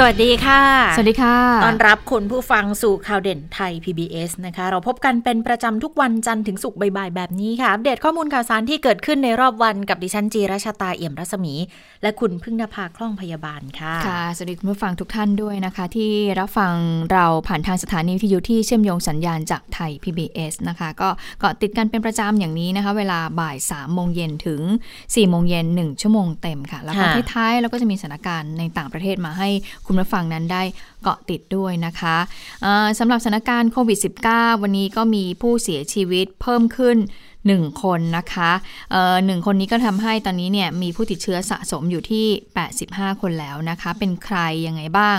สวัสดีค่ะ สวัสดีค่ะต้อนรับคุณผู้ฟังสู่ข่าวเด่นไทย PBS นะคะ เราพบกันเป็นประจำทุกวันจันทร์ถึงศุกร์บ่ายๆแบบนี้ค่ะ อัปเดตข้อมูลข่าวสารที่เกิดขึ้นในรอบวันกับดิฉันจีราชาตาเอี่ยมรัศมี และคุณพึ่งนภาคล่องพยาบาลค่ะ ค่ะ สวัสดีคุณผู้ฟังทุกท่านด้วยนะคะ ที่รับฟังเราผ่านทางสถานีวิทยุที่เชื่อมโยงสัญญาณจากไทย PBS นะคะ ก็เกาะติดกันเป็นประจำอย่างนี้นะคะ เวลาบ่าย3โมงเย็นถึง4โมงเย็น1ชั่วโมงเต็มค่ะ แล้วก็ค่ะท้ายๆเราก็จะมีสถานการณ์ในต่างประเทศมาให้คุณผู้ฟังนั้นได้เกาะติดด้วยนะคะสำหรับสถานการณ์โควิด -19 วันนี้ก็มีผู้เสียชีวิตเพิ่มขึ้น 1 คนนะคะเอ่อหนึ่งคนนี้ก็ทำให้ตอนนี้เนี่ยมีผู้ติดเชื้อสะสมอยู่ที่ 85 คนแล้วนะคะ เป็นใครยังไงบ้าง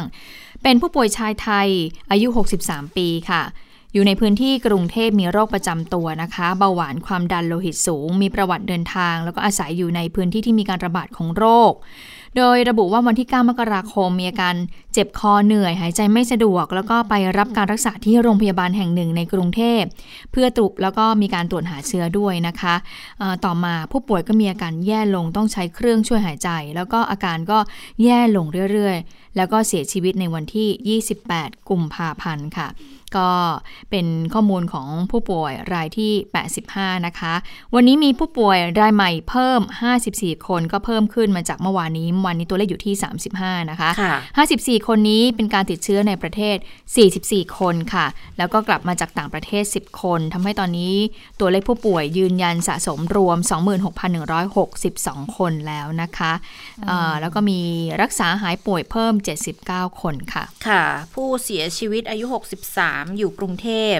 เป็นผู้ป่วยชายไทยอายุ 63 ปีค่ะอยู่ในพื้นที่กรุงเทพมีโรคประจำตัวนะคะ เบาหวานความดันโลหิตสูง มีประวัติเดินทาง แล้วก็อาศัยอยู่ในพื้นที่ที่มีการระบาดของโรค โดยระบุว่าวันที่ 9 มกราคมมีอาการเจ็บคอเหนื่อย หายใจไม่สะดวก แล้วก็ไปรับการรักษาที่โรงพยาบาลแห่งหนึ่งในกรุงเทพ เพื่อตรวจแล้วก็มีการตรวจหาเชื้อด้วยนะคะต่อมาผู้ป่วยก็มีอาการแย่ลงต้องใช้เครื่องช่วยหายใจ แล้วก็อาการก็แย่ลงเรื่อยๆ แล้วก็เสียชีวิตในวันที่ 28 กุมภาพันธ์ค่ะ ก็เป็นข้อมูลของผู้ป่วยรายที่ 85 นะคะ วันนี้มีผู้ป่วยรายใหม่เพิ่ม 54 คนก็เพิ่มขึ้นมาจากเมื่อวานนี้เมื่อวานนี้ตัวเลขอยู่ที่ 35 นะคะค่ะ54 คนนี้เป็นการติดเชื้อในประเทศ 44 คนค่ะ แล้วก็กลับมาจากต่างประเทศ 10 คนทำให้ตอนนี้ตัวเลขผู้ป่วยยืนยันสะสมรวม 26,162 คนแล้วนะคะเอ่อแล้วก็มีรักษาหายป่วยเพิ่ม 79 คนค่ะ ค่ะ ผู้เสียชีวิตอายุ 63อยู่กรุงเทพ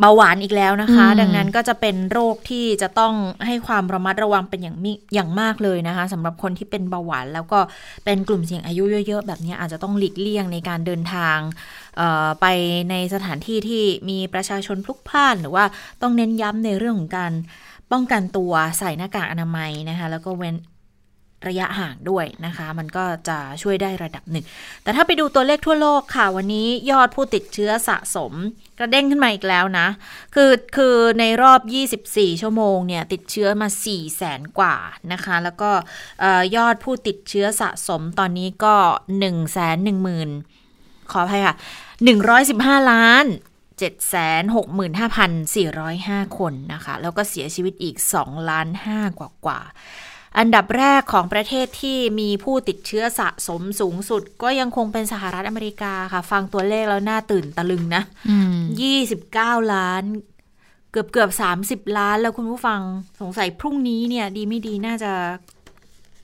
เบาหวานอีกแล้วนะคะอืมดังนั้นก็จะเป็นโรคที่จะต้องให้ความระมัดระวังเป็นอย่างมิอย่างมากเลยนะคะสำหรับคนที่เป็นเบาหวาน แล้วก็เป็นกลุ่มเสี่ยงอายุเยอะๆ แบบนี้อาจจะต้องหลีกเลี่ยงในการเดินทางเอ่อไปในสถานที่ที่มีประชาชนพลุกพล่าน หรือว่าต้องเน้นย้ำในเรื่องของการป้องกันตัวใส่หน้ากากอนามัยนะคะแล้วก็เว้น ระยะห่างด้วยนะคะ มันก็จะช่วยได้ระดับหนึ่ง แต่ถ้าไปดูตัวเลขทั่วโลกค่ะ วันนี้ยอดผู้ติดเชื้อสะสม กระเด้งขึ้นมาอีกแล้วนะ คือคือในรอบ 24 ชั่วโมงเนี่ย ติดเชื้อมา 4 0 0แสนกว่านะคะ แล้วก็ยอดผู้ติดเชื้อสะสมตอนนี้ก็ 1 1 0 0 0 0 ขออภัยค่ะ 115 ล้าน765,405 คนนะคะ แล้วก็เสียชีวิตอีก 2 ล้าน5กว่ากว่า อันดับแรกของประเทศที่มีผู้ติดเชื้อสะสมสูงสุด ก็ยังคงเป็นสหรัฐอเมริกาค่ะ ฟังตัวเลขแล้วน่าตื่นตะลึงนะอืม29ล้าน เกือบเกือบ30ล้านแล้วคุณผู้ฟังสงสัยพรุ่งนี้เนี่ย ดีไม่ดีน่าจะ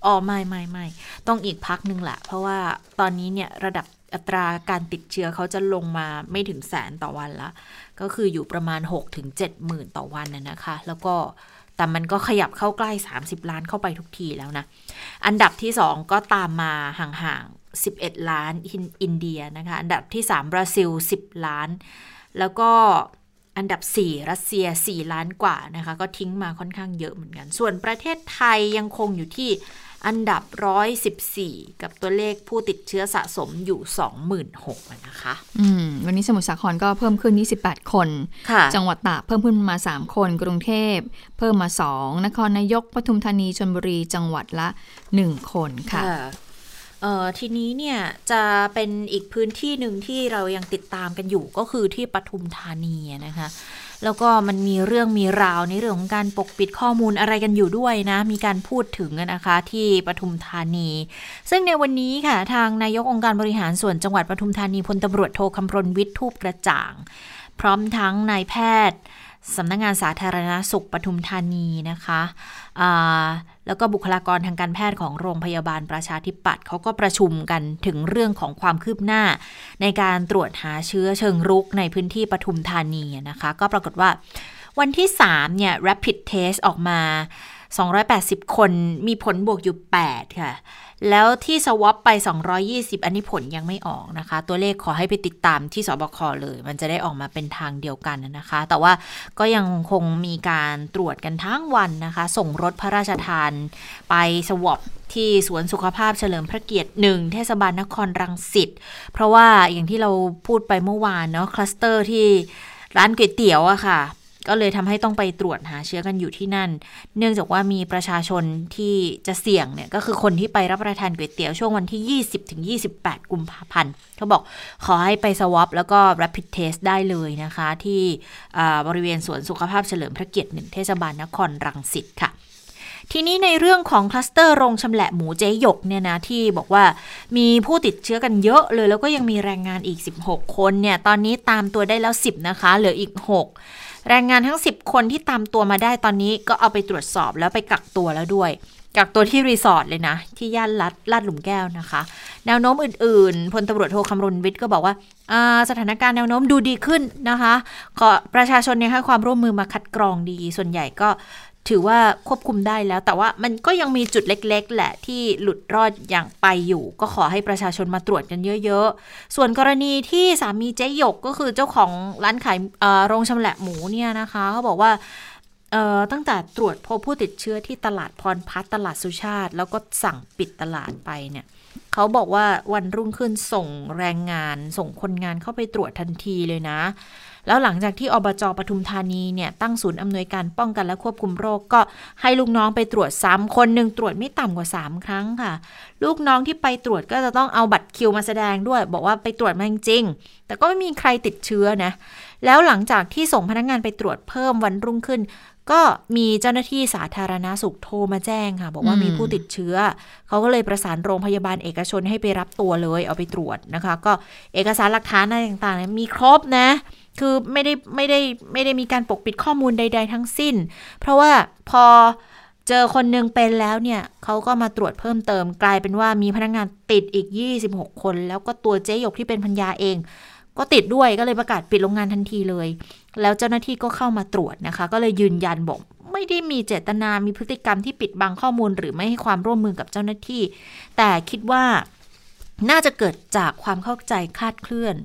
อ๋อไม่ไม่ไม่ต้องอีกพักหนึ่งแหละ เพราะว่าตอนนี้เนี่ยระดับอัตราการติดเชื้อเขาจะลงมาไม่ถึงแสนต่อวันละ ก็คืออยู่ประมาณ 6-7ถึงหมื่นต่อวันน่ะนะคะ แล้วก็แต่มันก็ขยับเข้าใกล้ 30 ล้านเข้าไปทุกทีแล้วนะ อันดับที่ 2 ก็ตามมาห่างๆ 11 ล้านอินอินเดียนะคะ อันดับที่ 3 บราซิล 10 ล้าน แล้วก็อันดับ 4 รัสเซีย 4 ล้านกว่านะคะ ก็ทิ้งมาค่อนข้างเยอะเหมือนกัน ส่วนประเทศไทยยังคงอยู่ที่ อันดับ 114 กับตัวเลขผู้ติดเชื้อสะสมอยู่ 26,000นะคะอืมวันนี้สมุทรสาครก็เพิ่มขึ้น 28 คนค่ะจังหวัดตากเพิ่มขึ้นมา 3 คน กรุงเทพ เพิ่มมา 2 นครนายกปทุมธานีชลบุรีจังหวัดละ 1 คนค่ะเอ่อ ทีนี้เนี่ยจะเป็นอีกพื้นที่หนึ่งที่เรายังติดตามกันอยู่ก็คือที่ปทุมธานีนะคะ แล้วก็มันมีเรื่องมีราวในเรื่องของการปกปิดข้อมูลอะไรกันอยู่ด้วยนะ มีการพูดถึงนะคะที่ปทุมธานี ซึ่งในวันนี้ค่ะทางนายกองค์การบริหารส่วนจังหวัดปทุมธานีพลตำรวจโทคำรณวิทย์ทูปกระจ่าง พร้อมทั้งนายแพทย์ สำนักงานสาธารณสุขปทุมธานีนะคะแล้วก็บุคลากรทางการแพทย์ของโรงพยาบาลประชาธิปัตย์เขาก็ประชุมกันถึงเรื่องของความคืบหน้า ในการตรวจหาเชื้อเชิงรุกในพื้นที่ปทุมธานีนะคะ ก็ปรากฏว่าวันที่ 3 เนี่ย rapid test ออกมา 280 คนมีผลบวกอยู่ 8 ค่ะ แล้วที่สวอปไป 220 อันนี้ผลยังไม่ออกนะคะ ตัวเลขขอให้ไปติดตามที่สบคเลย มันจะได้ออกมาเป็นทางเดียวกันนะคะ แต่ว่าก็ยังคงมีการตรวจกันทั้งวันนะคะ ส่งรถพระราชทานไป swab ที่สวนสุขภาพเฉลิมพระเกียรติหนึ่งเทศบาลนครรังสิต เพราะว่าอย่างที่เราพูดไปเมื่อวานเนาะคลัสเตอร์ที่ร้านก๋วยเตี๋ยวอะค่ะ ก็เลยทำให้ต้องไปตรวจหาเชื้อกันอยู่ที่นั่น เนื่องจากว่ามีประชาชนที่จะเสี่ยงเนี่ยก็คือคนที่ไปรับประทานก๋วยเตี๋ยวช่วงวันที่ 20ถึง28 กุมภาพันธ์เขาบอกขอให้ไป swab แล้วก็ rapid test ได้เลยนะคะ ที่บริเวณสวนสุขภาพเฉลิมพระเกียรติหนึ่งเทศบาลนครรังสิตค่ะทีนี้ในเรื่องของคลัสเตอร์โรงชำแหละหมูเจ๊หยกเนี่ยนะที่บอกว่ามีผู้ติดเชื้อกันเยอะเลย แล้วก็ยังมีแรงงานอีก 16 คนเนี่ยตอนนี้ตามตัวได้แล้ว 10 นะคะ เหลืออีก 6 แรงงานทั้ง 10 คนที่ตามตัวมาได้ตอนนี้ก็เอาไปตรวจสอบแล้วไปกักตัวแล้วด้วย กักตัวที่รีสอร์ทเลยนะ ที่ย่านลัดลาดหลุมแก้วนะคะ แนวโน้มอื่นๆพลตำรวจโทคำรณวิทย์ก็บอกว่าสถานการณ์แนวโน้มดูดีขึ้นนะคะ ก็ประชาชนเนี่ยให้ความร่วมมือมาคัดกรองดี ส่วนใหญ่ก็ ถือว่าควบคุมได้แล้ว แต่ว่ามันก็ยังมีจุดเล็ก ๆ แหละที่หลุดรอดอย่างไปอยู่ ก็ขอให้ประชาชนมาตรวจกันเยอะ ๆ ส่วนกรณีที่สามีเจ๊หยกก็คือเจ้าของร้านขายโรงชำแหละหมูเนี่ยนะคะเขาบอกว่าตั้งแต่ตรวจพบผู้ติดเชื้อที่ตลาดพรพัฒตลาดสุชาติ แล้วก็สั่งปิดตลาดไปเนี่ยเขาบอกว่าวันรุ่งขึ้นส่งแรงงาน ส่งคนงานเข้าไปตรวจทันทีเลยนะ แล้วหลังจากที่อบจปทุมธานีเนี่ยตั้งศูนย์อำนวยการป้องกันและควบคุมโรคก็ให้ลูกน้องไปตรวจซ้ำคนหนึ่งตรวจไม่ต่ำกว่า 3 ครั้งค่ะ ลูกน้องที่ไปตรวจก็จะต้องเอาบัตรคิวมาแสดงด้วย บอกว่าไปตรวจมาจริงแต่ก็ไม่มีใครติดเชื้อนะแล้วหลังจากที่ส่งพนักงงานไปตรวจเพิ่มวันรุ่งขึ้นก็มีเจ้าหน้าที่สาธารณาสุขโทรมาแจ้งค่ะ บอกว่ามีผู้ติดเชื้อ เขาก็เลยประสานโรงพยาบาลเอกชนให้ไปรับตัวเลย เอาไปตรวจนะคะ ก็เอกสารหลักฐานอะไรต่างๆ มีครบนะ คือไม่ได้ไม่ได้ไม่ได้มีการปกปิดข้อมูลใด ๆ ทั้งสิ้น เพราะว่าพอเจอคนหนึ่งเป็นแล้วเนี่ยเขาก็มาตรวจเพิ่มเติมกลายเป็นว่ามีพนักงงานติดอีก 26 คน แล้วก็ตัวเจ๊หยกที่เป็นพันยาเอง ก็ติดด้วยก็เลยประกาศปิดโรงงานทันทีเลย แล้วเจ้าหน้าที่ก็เข้ามาตรวจนะคะ ก็เลยยืนยันบอกไม่ได้มีเจตนามีพฤติกรรมที่ปิดบังข้อมูลหรือไม่ให้ความร่วมมือกับเจ้าหน้าที่ แต่คิดว่าน่าจะเกิดจากความเข้าใจคาดเคลื่อน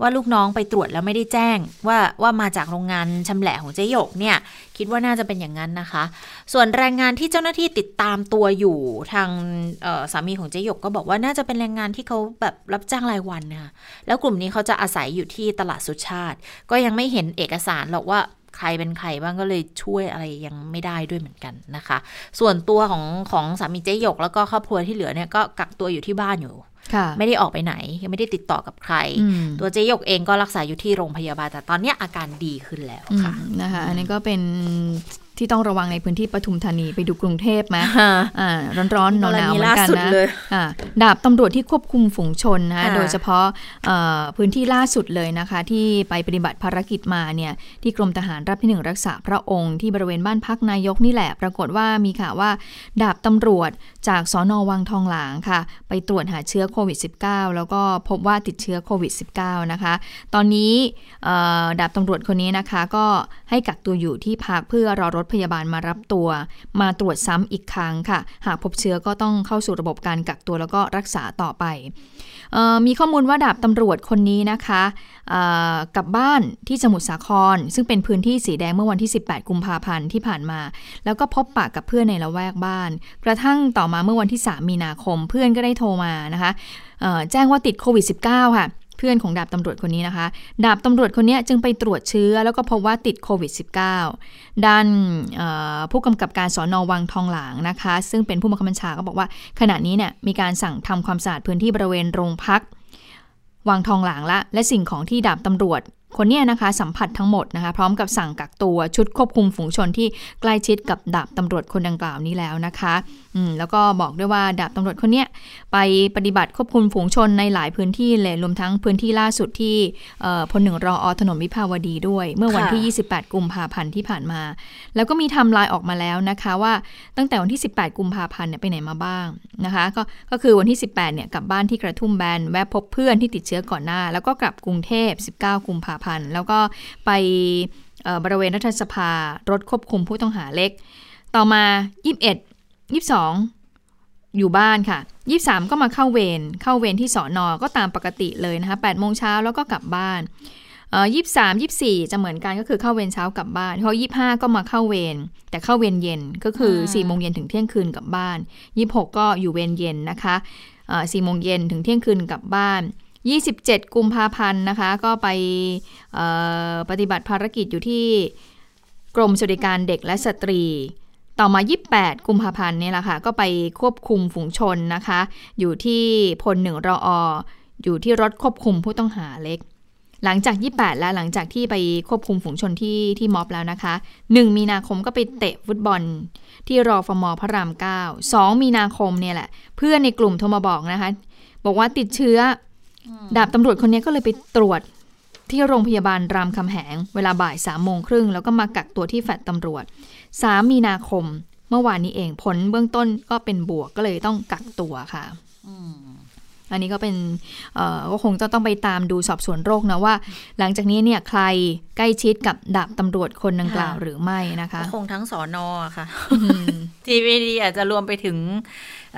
ว่าลูกน้องไปตรวจแล้วไม่ได้แจ้ง ว่าว่ามาจากโรงงานชำแหละของเจยกเนี่ย คิดว่าน่าจะเป็นอย่างนั้นนะคะ ส่วนแรงงานที่เจ้าหน้าที่ติดตามตัวอยู่ทางสามีของเจยกก็บอกว่าน่าจะเป็นแรงงานที่เขาแบบรับจ้างรายวันนะคะแล้วกลุ่มนี้เขาจะอาศัยอยู่ที่ตลาดสุชาติ ก็ยังไม่เห็นเอกสารหรอกว่าใครเป็นใครบ้างก็เลยช่วยอะไรยังไม่ได้ด้วยเหมือนกันนะคะ ส่วนตัวของของสามีเจยกแล้วก็ครอบครัวที่เหลือเนี่ยก็กักตัวอยู่ที่บ้านอยู่ ไม่ได้ออกไปไหนยังไม่ได้ติดต่อกับใคร ตัวเจยกเองก็รักษาอยู่ที่โรงพยาบาลแต่ตอนนี้อาการดีขึ้นแล้วค่ะนะคะอันนี้ก็เป็น ที่ต้องระวังในพื้นที่ปทุมธานีไปดูกรุงเทพไหมร้อนๆหนาวๆเหมือนกันนะดาบตำรวจที่ควบคุมฝูงชนนะโดยเฉพาะพื้นที่ล่าสุดเลยนะคะ ที่ไปปฏิบัติภารกิจมาเนี่ยที่กรมทหารรับที่หนึ่งรักษาพระองค์ที่บริเวณบ้านพักนายกนี่แหละ ปรากฏว่ามีข่าวว่า ดาบตำรวจจากสอนอวังทองหลางค่ะ ไปตรวจหาเชื้อโควิด -19 แล้วก็พบว่าติดเชื้อโควิด -19 นะคะ ตอนนี้ดาบตำรวจคนนี้นะคะ ก็ให้กักตัวอยู่ที่พักเพื่อรอรถถพยาบาลมารับตัว มาตรวจซ้ำอีกครั้งค่ะ หากพบเชื้อก็ต้องเข้าสู่ระบบการกักตัวแล้วก็รักษาต่อไป มีข้อมูลว่าดาบตำรวจคนนี้นะคะกับบ้านที่สมุทรสาคร ซึ่งเป็นพื้นที่สีแดงเมื่อวันที่ 18 กุมภาพันธ์ที่ผ่านมา แล้วก็พบปะกับเพื่อนในละแวกบ้าน กระทั่งต่อมาเมื่อวันที่ 3 มีนาคม เพื่อนก็ได้โทรมานะคะแจ้งว่าติดโควิด -19 ค่ะ เพื่อนของดาบตำรวจคนนี้นะคะ ดาบตำรวจคนนี้จึงไปตรวจเชื้อแล้วก็พบว่าติดโควิด -19 ด้านผู้กำกับการสอนอวังทองหลางนะคะ ซึ่งเป็นผู้บังคับบัญชาก็บอกว่า ขณะนี้เนี่ยมีการสั่งทำความสะอาดพื้นที่บริเวณโรงพักวังทองหลางละ และสิ่งของที่ดาบตำรวจ คนนี้นะคะสัมผัสทั้งหมดนะคะพร้อมกับสั่งกักตัวชุดควบคุมฝูงชนที่ใกล้ชิดกับดาบตำรวจคนดังกล่าวนี้แล้วนะคะอืมแล้วก็บอกด้วยว่าดาบตำรวจคนนี้ไปปฏิบัติควบคุมฝูงชนในหลายพื้นที่เลยรวมทั้งพื้นที่ล่าสุดที่พลหนึ่งรออถนนวิภาวดีด้วย เมื่อวันที่ 28 กุมภาพันธ์ที่ผ่านมา แล้วก็มีทำลายออกมาแล้วนะคะว่าตั้งแต่วันที่ 18 กุมภาพันธ์เนี่ยไปไหนมาบ้างนะคะก็ก็คือวันที่ 18เนี่ยกลับบ้านที่กระทุ่มแบนแวะพบเพื่อนที่ติดเชื้อก่อนหน้า แล้วก็กลับกรุงเทพ 19 กุมภาพันธ์ แล้วก็ไปบริเวณรัฐสภารถควบคุมผู้ต้องหาเล็ก ต่อมา 21 22 อยู่บ้านค่ะ 23 ก็มาเข้าเวรเข้าเวรที่สอนอก็ตามปกติเลยนะคะ8โมงเช้าแล้วก็กลับบ้านเอ่อ23 24จะเหมือนกันก็คือเข้าเวรเช้ากลับบ้านพอ25ก็มาเข้าเวรแต่เข้าเวรเย็นก็คือ4โมงเย็นถึงเที่ยงคืนกลับบ้าน26ก็อยู่เวรเย็นนะคะเอ่อ4โมงเย็นถึงเที่ยงคืนกลับบ้าน 27 กุมภาพันธ์นะคะ ก็ไปปฏิบัติภารกิจอยู่ที่กรมสวัสดิการเด็กและสตรี ต่อมา 28 กุมภาพันธ์นี่แหละค่ะ ก็ไปควบคุมฝูงชนนะคะ อยู่ที่พลหนึ่งรอออยู่ที่รถควบคุมผู้ต้องหาเล็ก หลังจาก 28 แล้วหลังจากที่ไปควบคุมฝูงชนที่ที่ม็อบแล้วนะคะ 1 มีนาคมก็ไปเตะฟุตบอลที่รอฟมพระราม 9 2 มีนาคมเนี่ยแหละ เพื่อนในกลุ่มโทรมาบอกนะคะ บอกว่าติดเชื้อ ดาบตำรวจคนนี้ก็เลยไปตรวจที่โรงพยาบาลรามคำแหง เวลาบ่ายสามโมงครึ่ง แล้วก็มากักตัวที่แฟลตตำรวจ3มีนาคม เมื่อวานนี้เองผลเบื้องต้นก็เป็นบวกก็เลยต้องกักตัวค่ะ อันนี้ก็เป็นเอ่อก็คงจะต้องไปตามดูสอบสวนโรคนะว่า หลังจากนี้เนี่ยใครใกล้ชิดกับดาบตำรวจคนดังกล่าวค่ะหรือไม่นะคะก็คงทั้งสอนอค่ะทีวีดีอาจจะรวมไปถึง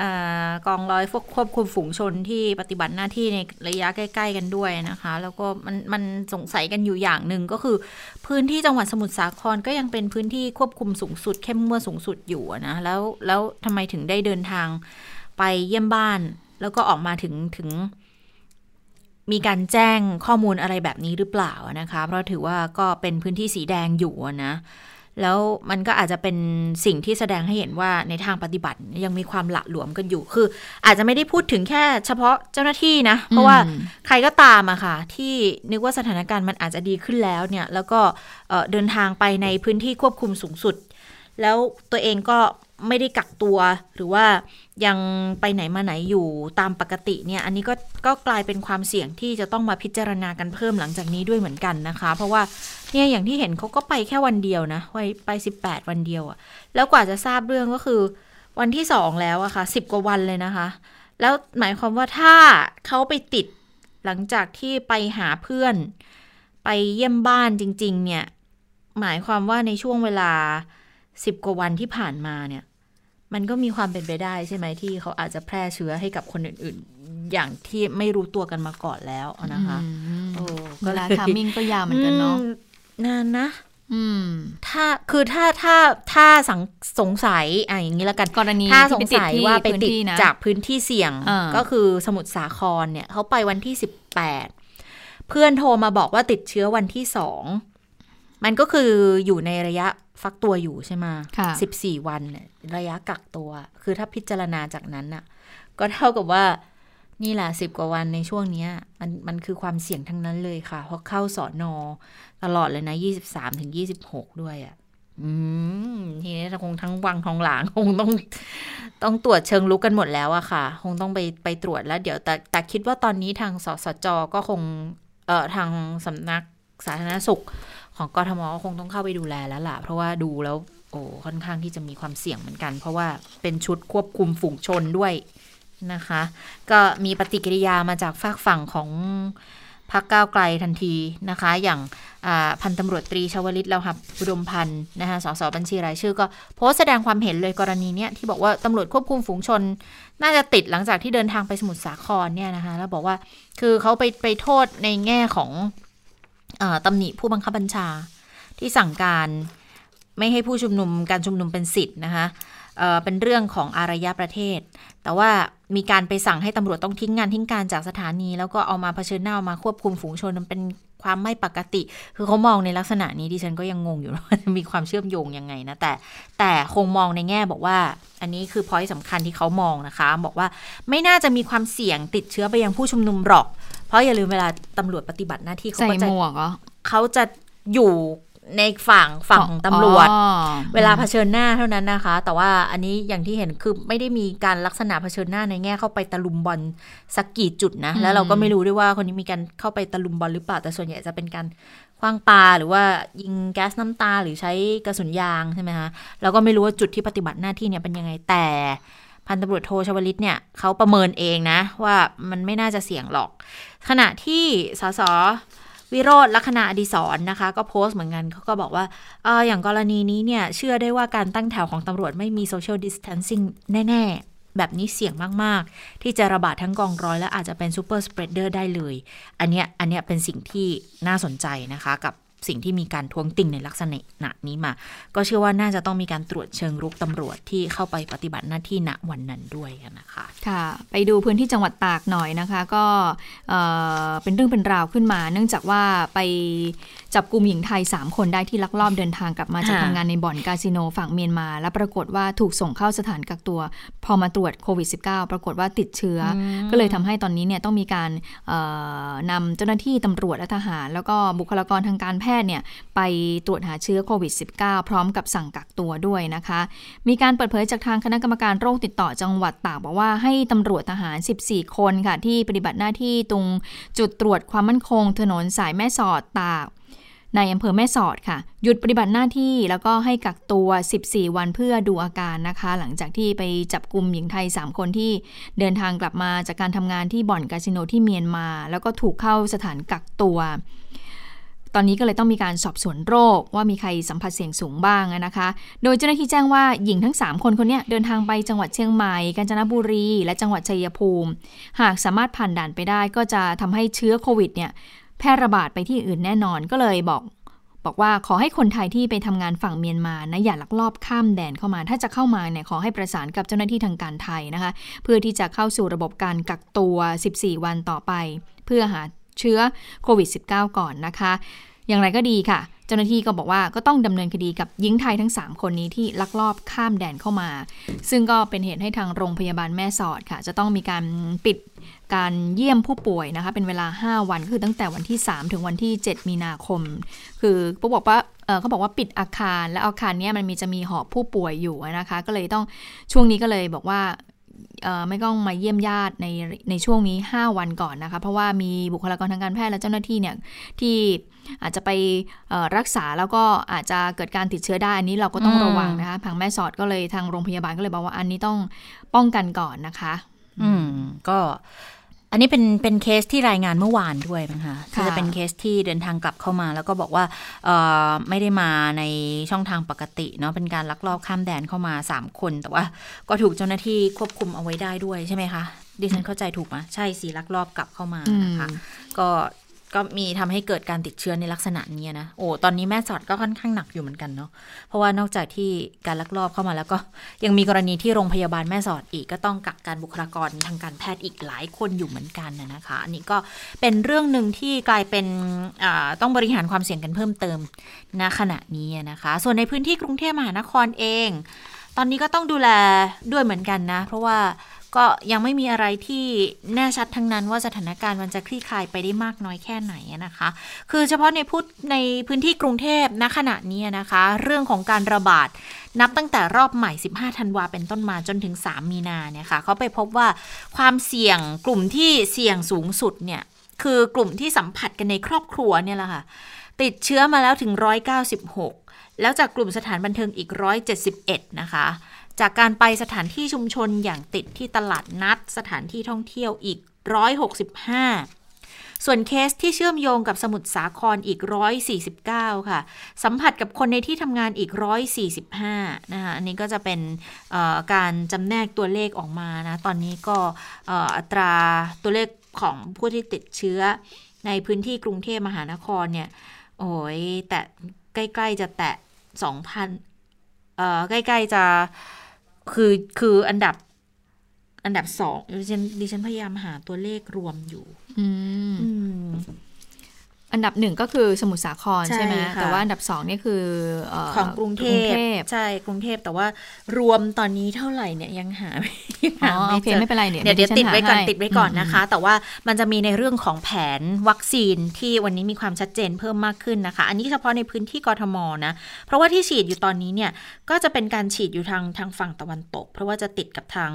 อากองร้อยควบคุมฝูงชนที่ปฏิบัติหน้าที่ในระยะใกล้ ๆ กันด้วยนะคะ แล้วก็มันมันสงสัยกันอยู่อย่างหนึ่งก็คือ พื้นที่จังหวัดสมุทรสาครก็ยังเป็นพื้นที่ควบคุมสูงสุด เข้มงวดสูงสุดอยู่อะนะแล้วแล้วทำไมถึงได้เดินทางไปเยี่ยมบ้าน แล้วก็ออกมาถึงถึง มีการแจ้งข้อมูลอะไรแบบนี้หรือเปล่านะคะ เพราะถือว่าก็เป็นพื้นที่สีแดงอยู่นะ แล้วมันก็อาจจะเป็นสิ่งที่แสดงให้เห็นว่าในทางปฏิบัติยังมีความหละหลวมกันอยู่ คือ อาจจะไม่ได้พูดถึงแค่เฉพาะเจ้าหน้าที่นะ เพราะว่าใครก็ตามอะค่ะ ที่นึกว่าสถานการณ์มันอาจจะดีขึ้นแล้วเนี่ย แล้วก็เเดินทางไปในพื้นที่ควบคุมสูงสุด แล้วตัวเองก็ไม่ได้กักตัวหรือว่า ยังไปไหนมาไหนอยู่ตามปกติเนี่ย อันนี้ก็ก็กลายเป็นความเสี่ยงที่จะต้องมาพิจารณากันเพิ่มหลังจากนี้ด้วยเหมือนกันนะคะ เพราะว่าเนี่ยอย่างที่เห็นเขาก็ไปแค่วันเดียวนะไปไปสิบแปดวันเดียวอะแล้วกว่าจะทราบเรื่องก็คือวันที่สองแล้วอะค่ะสิบกว่าวันเลยนะคะ แล้วหมายความว่าถ้าเขาไปติดหลังจากที่ไปหาเพื่อน ไปเยี่ยมบ้านจริง ๆ เนี่ย หมายความว่าในช่วงเวลาสิบกว่าวันที่ผ่านมาเนี่ย มันก็มีความเป็นไปได้ใช่ไหมที่เขาอาจจะแพร่เชื้อให้กับคนอื่น ๆ อย่างที่ไม่รู้ตัวกันมาก่อนแล้วนะคะอืมโอ้เวลาก็ยทามมิ่งก็ยาวเหมือนกันเนาะอืมนานนะอืมถ้าคือถ้าถ้าถ้าสังสงสัยอะอย่างนี้แล้วกันกรณีถ้าสที่งไปติดสัยที่ว่าไปพื้นติดที่นะจากพื้นที่เสี่ยงอ่าก็คือสมุทรสาครเนี่ยเขาไปวันที่สิบแปดเพื่อนโทรมาบอกว่าติดเชื้อวันที่สอง มันก็คืออยู่ในระยะฟักตัวอยู่ใช่ไหมค่ะสิบสี่วันเนี่ยระยะกักตัว คือถ้าพิจารณาจากนั้นน่ะ ก็เท่ากับว่านี่แหละสิบกว่าวันในช่วงเนี้ยมันมันคือความเสี่ยงทั้งนั้นเลยค่ะ เพราะเข้าสอนอตลอดเลยนะยี่สิบสามถึงยี่สิบหกด้วยอะ่ะอืมทีนี้คงทั้งวังทองหลางคงต้องต้องตรวจเชิงลุกกันหมดแล้วอะค่ะ คงต้องไปไปตรวจแล้ว เดี๋ยวแต่แต่คิดว่าตอนนี้ทางสสจก็คงเอ่อทางสำนักสาธารณสุข ของกทมก็คงต้องเข้าไปดูแลแล้วล่ะ เพราะว่าดูแล้ว โอ้ค่อนข้างที่จะมีความเสี่ยงเหมือนกัน เพราะว่าเป็นชุดควบคุมฝูงชนด้วยนะคะ ก็มีปฏิกิริยามาจากฝากฝั่งของพรรคก้าวไกลทันทีนะคะ อย่างพันตำรวจตรีชวลิตเลาหับอุดมพันธ์นะคะสสบัญชีรายชื่อก็โพสต์แสดงความเห็นเลยกรณีเนี้ยที่บอกว่าตำรวจควบคุมฝูงชน น่าจะติดหลังจากที่เดินทางไปสมุทรสาครเนี่ยนะคะ แล้วบอกว่าคือเขาไปไปโทษในแง่ของ ตำหนิผู้บังคับบัญชา ที่สั่งการไม่ให้ผู้ชุมนุมการชุมนุมเป็นสิทธิ์นะคะเเป็นเรื่องของอารยประเทศ แต่ว่ามีการไปสั่งให้ตำรวจต้องทิ้งงานทิ้งการจากสถานี แล้วก็เอามาเผชิญหน้าเอามาควบคุมฝูงชนมันเป็นความไม่ปกติ คือเขามองในลักษณะนี้ดิฉันก็ยังงงอยู่ว่ามีความเชื่อมโยงยังไงนะ แต่แต่คงมองในแง่บอกว่า อันนี้คือพอยต์สำคัญที่เขามองนะคะ บอกว่าไม่น่าจะมีความเสี่ยงติดเชื้อไปยังผู้ชุมนุมหรอก เพราะอย่าลืมเวลาตำรวจปฏิบัติหน้าที่เขาใส่ก็จะหมวกเหรอเขาจะอยู่ในฝั่งฝั่งของตำรวจอ๋อเวลาเผชิญหน้าเท่านั้นนะคะ แต่ว่าอันนี้อย่างที่เห็นคือไม่ได้มีการลักษณะเผชิญหน้าในแง่เข้าไปตะลุมบอลสักกี่จุดนะ แล้วเราก็ไม่รู้ด้วยว่าคนนี้มีการเข้าไปตะลุมบอลหรือเปล่าแต่ส่วนใหญ่จะเป็นการคว้างปาหรือว่ายิงแก๊สน้ำตาหรือใช้กระสุนยางใช่ไหมคะเราก็ไม่รู้ว่าจุดที่ปฏิบัติหน้าที่เนี่ยเป็นยังไงแต่พันตำรวจโทชวลิตเนี่ยเขาประเมินเองนะ ว่ามันไม่น่าจะเสี่ยงหรอก ขณะที่สสวิโรจน์ ลักขณาอดิศรนะคะ ก็โพสต์เหมือนกันเขาก็บอกว่าอออย่างกรณีนี้เนี่ย เชื่อได้ว่าการตั้งแถวของตำรวจไม่มี social distancing แน่ ๆ แบบนี้เสี่ยงมาก ๆ ที่จะระบาดทั้งกองร้อยและอาจจะเป็น super spreader ได้เลย อันเนี้ยอันเนี้ยเป็นสิ่งที่น่าสนใจนะคะกับ สิ่งที่มีการทวงติงในลักษณะนี้มา ก็เชื่อว่าน่าจะต้องมีการตรวจเชิงรุกตำรวจที่เข้าไปปฏิบัติหน้าที่ณวันนั้นด้วยนะคะค่ะ ไปดูพื้นที่จังหวัดตากหน่อยนะคะ ก็เเป็นเรื่องเป็นราวขึ้นมา เนื่องจากว่าไปจับกลุ่มหญิงไทย 3 คนได้ที่ลักลอบเดินทางกลับมาจากทำงานในบ่อนคาสิโนฝั่งเมียนมา แล้วปรากฏว่าถูกส่งเข้าสถานกักตัว พอมาตรวจโควิด -19 ปรากฏว่าติดเชื้อ ก็เลยทำให้ตอนนี้เนี่ยต้องมีการนำเจ้าหน้าที่ตำรวจและทหาร แล้วก็บุคลากรทางการแพทย์เนี่ยไปตรวจหาเชื้อโควิด -19 พร้อมกับสั่งกักตัวด้วยนะคะ มีการเปิดเผยจากทางคณะกรรมการโรคติดต่อจังหวัดตากบอกว่าให้ตำรวจทหาร 14 คนค่ะ ที่ปฏิบัติหน้าที่ตรงจุดตรวจความมั่นคง ถนนสายแม่สอดตากในอำเภอแม่สอดค่ะ หยุดปฏิบัติหน้าที่แล้วก็ให้กักตัว 14 วันเพื่อดูอาการนะคะ หลังจากที่ไปจับกลุ่มหญิงไทย 3 คนที่เดินทางกลับมาจากการทำงานที่บ่อนคาสิโนที่เมียนมา แล้วก็ถูกเข้าสถานกักตัว ตอนนี้ก็เลยต้องมีการสอบสวนโรคว่ามีใครสัมผัสเสี่ยงสูงบ้างนะคะ โดยเจ้าหน้าที่แจ้งว่าหญิงทั้ง 3 คนคนนี้เดินทางไปจังหวัดเชียงใหม่ กาญจนบุรี และจังหวัดชัยภูมิ หากสามารถผ่านด่านไปได้ก็จะทำให้เชื้อโควิดเนี่ยแพร่ระบาดไปที่อื่นแน่นอนก็เลยบอก บอกว่าขอให้คนไทยที่ไปทำงานฝั่งเมียนมานะอย่าลักลอบข้ามแดนเข้ามา ถ้าจะเข้ามาเนี่ยขอให้ประสานกับเจ้าหน้าที่ทางการไทยนะคะ เพื่อที่จะเข้าสู่ระบบการกักตัว 14 วันต่อไป เพื่อหา เชื้อโควิด -19 ก่อนนะคะ อย่างไรก็ดีค่ะ เจ้าหน้าที่ก็บอกว่าก็ต้องดำเนินคดีกับหญิงไทยทั้ง 3 คนนี้ที่ลักลอบข้ามแดนเข้ามา ซึ่งก็เป็นเหตุให้ทางโรงพยาบาลแม่สอดค่ะ จะต้องมีการปิดการเยี่ยมผู้ป่วยนะคะ เป็นเวลา 5 วันคือตั้งแต่วันที่ 3 ถึงวันที่ 7 มีนาคม คือเขาบอกว่าเขาบอกว่าปิดอาคาร และอาคารนี้มันมีจะมีหอผู้ป่วยอยู่นะคะ ก็เลยต้องช่วงนี้ก็เลยบอกว่า ไม่ต้องมาเยี่ยมญาติในในช่วงนี้ 5 วันก่อนนะคะ เพราะว่ามีบุคลากรทางการแพทย์และเจ้าหน้าที่เนี่ยที่อาจจะไปรักษาแล้วก็อาจจะเกิดการติดเชื้อได้อันนี้เราก็ต้องระวังนะคะผังแม่สอดก็เลยทางโรงพยาบาลก็เลยบอกว่าอันนี้ต้องป้องกันก่อนนะคะ อืมก็ อันนี้เป็นเป็นเคสที่รายงานเมื่อวานด้วยนะคะที่จะเป็นเคสที่เดินทางกลับเข้ามา แล้วก็บอกว่าไม่ได้มาในช่องทางปกติเนาะเป็นการลักลอบข้ามแดนเข้ามา 3 คน แต่ว่าก็ถูกเจ้าหน้าที่ควบคุมเอาไว้ได้ด้วยใช่ไหมคะดิฉันเข้าใจถูกไหมใช่สีลักลอบกลับเข้ามานะคะก็ ก็มีทำให้เกิดการติดเชื้อในลักษณะนี้นะ โอ้ ตอนนี้แม่สอดก็ค่อนข้างหนักอยู่เหมือนกันเนาะ เพราะว่านอกจากที่การลักลอบเข้ามาแล้วก็ยังมีกรณีที่โรงพยาบาลแม่สอดอีกก็ต้องกักการบุคลากรทางการแพทย์อีกหลายคนอยู่เหมือนกันนะคะ อันนี้ก็เป็นเรื่องหนึ่งที่กลายเป็นต้องบริหารความเสี่ยงกันเพิ่มเติมณขณะนี้นะคะ ส่วนในพื้นที่กรุงเทพมหานครเอง ตอนนี้ก็ต้องดูแลด้วยเหมือนกันนะ เพราะว่า ก็ยังไม่มีอะไรที่แน่ชัดทั้งนั้นว่าสถานการณ์มันจะคลี่คลายไปได้มากน้อยแค่ไหนนะคะ คือเฉพาะในพูดในพื้นที่กรุงเทพณขณะนี้นะคะ เรื่องของการระบาดนับตั้งแต่รอบใหม่ 15 ธันวาเป็นต้นมาจนถึง 3 มีนาเนี่ยค่ะเขาไปพบว่าความเสี่ยงกลุ่มที่เสี่ยงสูงสุดเนี่ยคือกลุ่มที่สัมผัสกันในครอบครัวเนี่ยแหละค่ะ ติดเชื้อมาแล้วถึง 196 แล้วจากกลุ่มสถานบันเทิงอีก 171 นะคะ จากการไปสถานที่ชุมชนอย่างติดที่ตลาดนัด สถานที่ท่องเที่ยวอีก 165 ส่วนเคสที่เชื่อมโยงกับสมุทรสาครอีก 149 ค่ะ สัมผัสกับคนในที่ทำงานอีก 145 นะคะอันนี้ก็จะเป็นการจำแนกตัวเลขออกมานะ ตอนนี้ก็อัตราตัวเลขของผู้ที่ติดเชื้อในพื้นที่กรุงเทพมหานครเนี่ย โอ้ยแต่ใกล้ ๆ จะแตะ 2,000 เอ่อ ใกล้ ๆ จะ คือคืออันดับ อันดับสองดิฉันดิฉันพยายามหาตัวเลขรวมอยู่ อืม อันดับหนึ่งก็คือสมุทรสาครใช่ไหมแต่ว่าอันดับสองนี่คือของกรุงเทพใช่กรุงเทพแต่ว่ารวมตอนนี้เท่าไหร่เนี่ยยังหาหาไม่เจอไม่เป็นไรเนี่ยเดี๋ยวติดไว้ก่อนติดไว้ก่อนนะคะ แต่ว่ามันจะมีในเรื่องของแผนวัคซีนที่วันนี้มีความชัดเจนเพิ่มมากขึ้นนะคะ อันนี้เฉพาะในพื้นที่กรทมนะ เพราะว่าที่ฉีดอยู่ตอนนี้เนี่ยก็จะเป็นการฉีดอยู่ทางทางฝั่งตะวันตก เพราะว่าจะติดกับทาง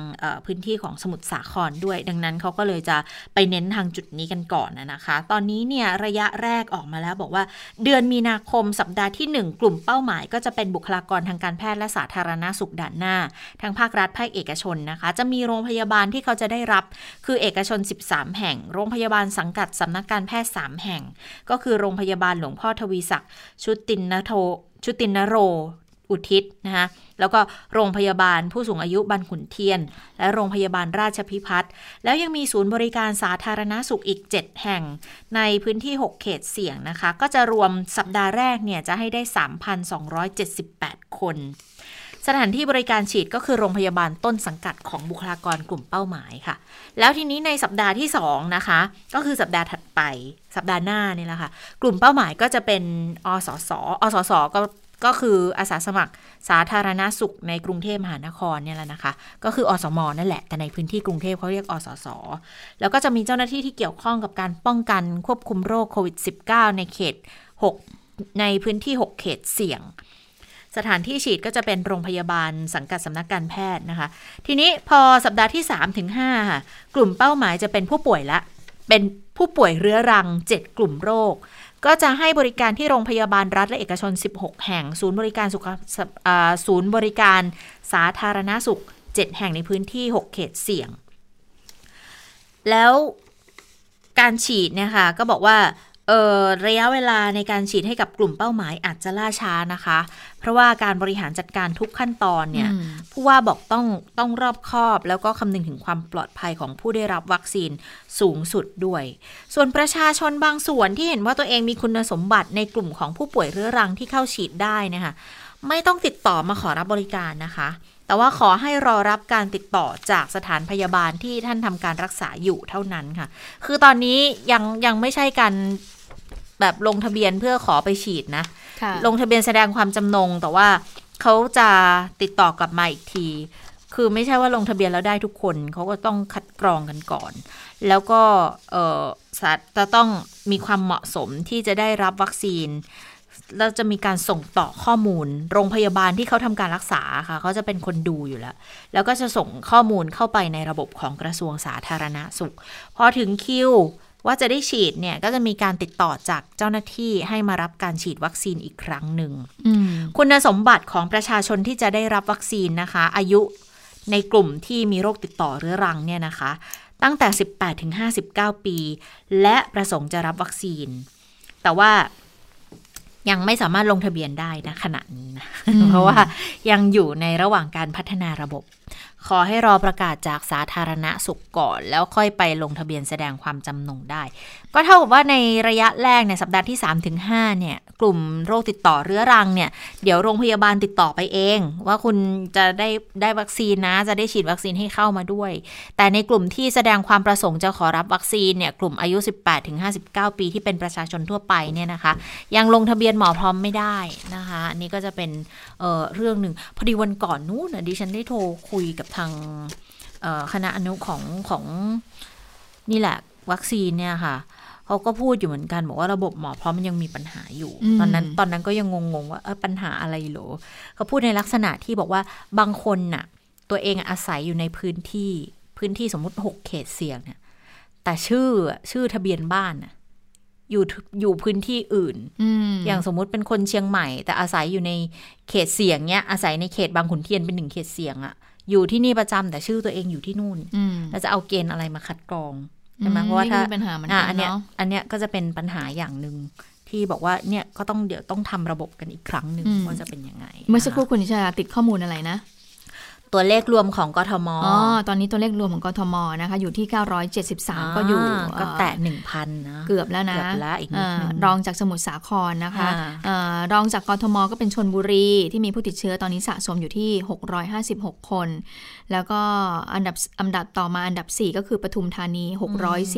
พื้นที่ของสมุทรสาครด้วย ดังนั้นเขาก็เลยจะไปเน้นทางจุดนี้กันก่อนนะคะ ตอนนี้เนี่ยระยะแรกออกมาแล้วบอกว่า เดือนมีนาคมสัปดาห์ที่ 1 กลุ่มเป้าหมาย ก็จะเป็นบุคลากรทางการแพทย์และสาธารณาสุขด่านหน้า ทั้งภาครัฐภาคเอกชนนะคะ จะมีโรงพยาบาลที่เขาจะได้รับ คือเอกชน 13 แห่ง โรงพยาบาลสังกัดสำนักการแพทย์ 3 แห่ง ก็คือโรงพยาบาลหลวงพ่อทวีศักดิ์ชุตินนโทชุตินนโร อุทิศนะคะแล้วก็โรงพยาบาลผู้สูงอายุบันขุนเทียน และโรงพยาบาลราชพิพัฒน์แล้วยังมีศูนย์บริการสาธารณาสุขอีก 7 แห่งในพื้นที่ 6 เขตเสี่ยงนะคะ ก็จะรวมสัปดาห์แรกเนี่ยจะให้ได้ 3,278 คน สถานที่บริการฉีดก็คือโรงพยาบาลต้นสังกัดของบุคลากรกลุ่มเป้าหมายค่ะ แล้วทีนี้ในสัปดาห์ที่ 2 นะคะ ก็คือสัปดาห์ถัดไปสัปดาห์หน้านี่แหละค่ะ กลุ่มเป้าหมายก็จะเป็นอสสอสสก็ ก็คืออาสาสมัครสาธารณาสุขในกรุงเทพมหานครเนี่ยแหละนะคะ ก็คืออสมนั่นแหละ แต่ในพื้นที่กรุงเทพเขาเรียกอสส แล้วก็จะมีเจ้าหน้าที่ที่เกี่ยวข้องกับการป้องกันควบคุมโรคโควิด -19 ในเขต 6 ในพื้นที่ 6 เขตเสี่ยง สถานที่ฉีดก็จะเป็นโรงพยาบาลสังกัดสำนักการแพทย์นะคะ ทีนี้พอสัปดาห์ที่3ถึง5ค่ะกลุ่มเป้าหมายจะเป็นผู้ป่วยละ เป็นผู้ป่วยเรื้อรัง 7 กลุ่มโรค ก็จะให้บริการที่โรงพยาบาลรัฐและเอกชน 16 แห่ง ศูนย์บริการสุขศูนย์บริการสาธารณาสุข 7 แห่งในพื้นที่ 6 เขตเสี่ยง แล้วการฉีดเนี่ยค่ะก็บอกว่า ออระยะเวลาในการฉีดให้กับกลุ่มเป้าหมายอาจจะล่าช้านะคะ เพราะว่าการบริหารจัดการทุกขั้นตอนเนี่ยอืมผู้ว่าบอกต้องต้องรอบคอบ แล้วก็คำนึงถึงความปลอดภัยของผู้ได้รับวัคซีนสูงสุดด้วย ส่วนประชาชนบางส่วนที่เห็นว่าตัวเองมีคุณสมบัติในกลุ่มของผู้ป่วยเรื้อรังที่เข้าฉีดได้นะคะไม่ต้องติดต่อมาขอรับบริการนะคะ แต่ว่าขอให้รอรับการติดต่อจากสถานพยาบาลที่ท่านทำการรักษาอยู่เท่านั้นค่ะ คือตอนนี้ยังยังไม่ใช่การ แบบลงทะเบียนเพื่อขอไปฉีดนะค่ะลงทะเบียนแสดงความจำนง แต่ว่าเขาจะติดต่อกลับมาอีกที คือไม่ใช่ว่าลงทะเบียนแล้วได้ทุกคนเขาก็ต้องคัดกรองกันก่อน แล้วก็เออสัตว์จะต้องมีความเหมาะสมที่จะได้รับวัคซีนแล้วจะมีการส่งต่อข้อมูล โรงพยาบาลที่เขาทำการรักษาค่ะเขาจะเป็นคนดูอยู่แล้ว แล้วก็จะส่งข้อมูลเข้าไปในระบบของกระทรวงสาธารณาสุข พอถึงคิว ว่าจะได้ฉีดเนี่ยก็จะมีการติดต่อจากเจ้าหน้าที่ให้มารับการฉีดวัคซีนอีกครั้งหนึ่งอืมคุณสมบัติของประชาชนที่จะได้รับวัคซีนนะคะ อายุในกลุ่มที่มีโรคติดต่อเรื้อรังเนี่ยนะคะ ตั้งแต่ 18ถึง59 ปี และประสงค์จะรับวัคซีน แต่ว่ายังไม่สามารถลงทะเบียนได้นะขณะนี้นะ เพราะว่ายังอยู่ในระหว่างการพัฒนาระบบ ขอให้รอประกาศจากสาธารณสุขก่อน แล้วค่อยไปลงทะเบียนแสดงความจำนงได้ ก็เท่ากับว่าในระยะแรกในสัปดาห์ที่ 3-5 เนี่ย กลุ่มโรคติดต่อเรื้อรังเนี่ย เดี๋ยวโรงพยาบาลติดต่อไปเอง ว่าคุณจะได้ได้วัคซีนนะ จะได้ฉีดวัคซีนให้เข้ามาด้วย แต่ในกลุ่มที่แสดงความประสงค์จะขอรับวัคซีนเนี่ยกลุ่มอายุ 18-59 ปีที่เป็นประชาชนทั่วไปเนี่ยนะคะ ยังลงทะเบียนหมอพร้อมไม่ได้นะคะ อันนี้ก็จะเป็นเเรื่องหนึ่งพอดีวันก่อนนู้นดิฉันได้โทรคุยกับทางคณะอนุของของนี่แหละวัคซีนเนี่ยค่ะ เขาก็พูดอยู่เหมือนกันบอกว่าระบบหมอพร้อมมันยังมีปัญหาอยู่อืมตอนนั้นตอนนั้นก็ยังงงๆว่าเออปัญหาอะไรเหรอเขาพูดในลักษณะที่บอกว่าบางคนน่ะ ตัวเองอาศัยอยู่ในพื้นที่พื้นที่สมมุติหกเขตเสี่ยงเนี่ยแต่ชื่ออะชื่อทะเบียนบ้านน่ะอยู่ทุอยู่พื้นที่อื่นอืมอย่างสมมุติเป็นคนเชียงใหม่ แต่อาศัยอยู่ในเขตเสี่ยงเนี้ยอาศัยในเขตบางขุนเทียนเป็นหนึ่งเขตเสี่ยงอะอยู่ที่นี่ประจำแต่ชื่อตัวเองอยู่ที่นู่นอืมแล้วจะเอาเกณฑ์อะไรมาคัดกรอง ใช่ไหมอืมเพราะว่าถ้านี่ก็มีปัญหาเหมือนกันอะอันเนี้ยเนอะอันเนี้ยก็จะเป็นปัญหาอย่างหนึ่งที่บอกว่าเนี่ยก็ต้องเดี๋ยวต้องทำระบบกันอีกครั้งหนึ่งว่าจะเป็นยังไง เมื่อสักครู่นะคะคุณนิชาติดข้อมูลอะไรนะ ตัวเลขรวมของกทมอ๋อตอนนี้ตัวเลขรวมของกทมนะคะ อยู่ที่ 973 ก็อยู่าก็แตะหนึ่งพันนะเกือบแล้วนะเกือบแล้วอีกนิดนึงอ่ารองจากสมุทรสาครนะคะอ่าอ่ารองจากกทมก็เป็นชนบุรีที่มีผู้ติดเชื้อตอนนี้สะสมอยู่ที่ 656 คน แล้วก็อันดับอันดับต่อมาอันดับ 4 ก็คือปทุมธานี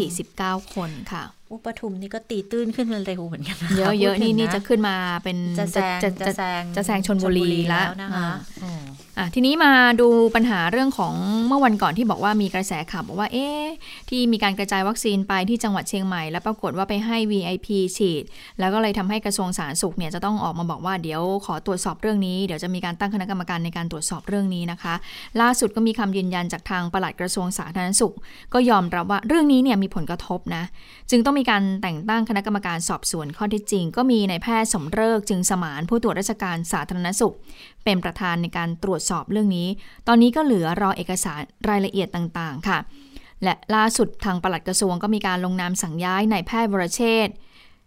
649 คนค่ะอุปทุมนี่ก็ตีตื้นขึ้นเร็วเหมือนกันนคเยอะเยอะพูดถึนี่งนี่จะขึ้นมาเป็นจะแซงจะจะจะแซงจะแซงชลบุรีแล้วนะคะอ่าอืมอะทีนี้มาดูปัญหาเรื่องของเมื่อวันก่อนที่บอกว่ามีกระแสข่าวบอกว่าเอ๊ะที่มีการกระจายวัคซีนไปที่จังหวัดเชียงใหม่ แล้วปรากฏว่าไปให้ VIP ฉีด แล้วก็เลยทำให้กระทรวงสาธารณสุขเนี่ยจะต้องออกมาบอกว่าเดี๋ยวขอตรวจสอบเรื่องนี้เดี๋ยวจะมีการตั้งคณะกรรมการในการตรวจสอบเรื่องนี้นะคะ ล่าสุดก็มีคำยืนยันจากทางปลัดกระทรวงสาธารณสุข ก็ยอมรับว่าเรื่องนี้เนี่ยมีผลกระทบนะ จึงต้องต้องมีการแต่งตั้งคณะกรรมการสอบสวนข้อเท็จจริง ก็มีนายแพทย์สมเริกจึงสมานผู้ตรวจราชการสาธารณสุข เป็นประธานในการตรวจสอบเรื่องนี้ ตอนนี้ก็เหลือรอเอกสารรายละเอียดต่างๆ ค่ะ และล่าสุดทางปลัดกระทรวงก็มีการลงนามสั่งย้ายนายแพทย์วรเชษฐ์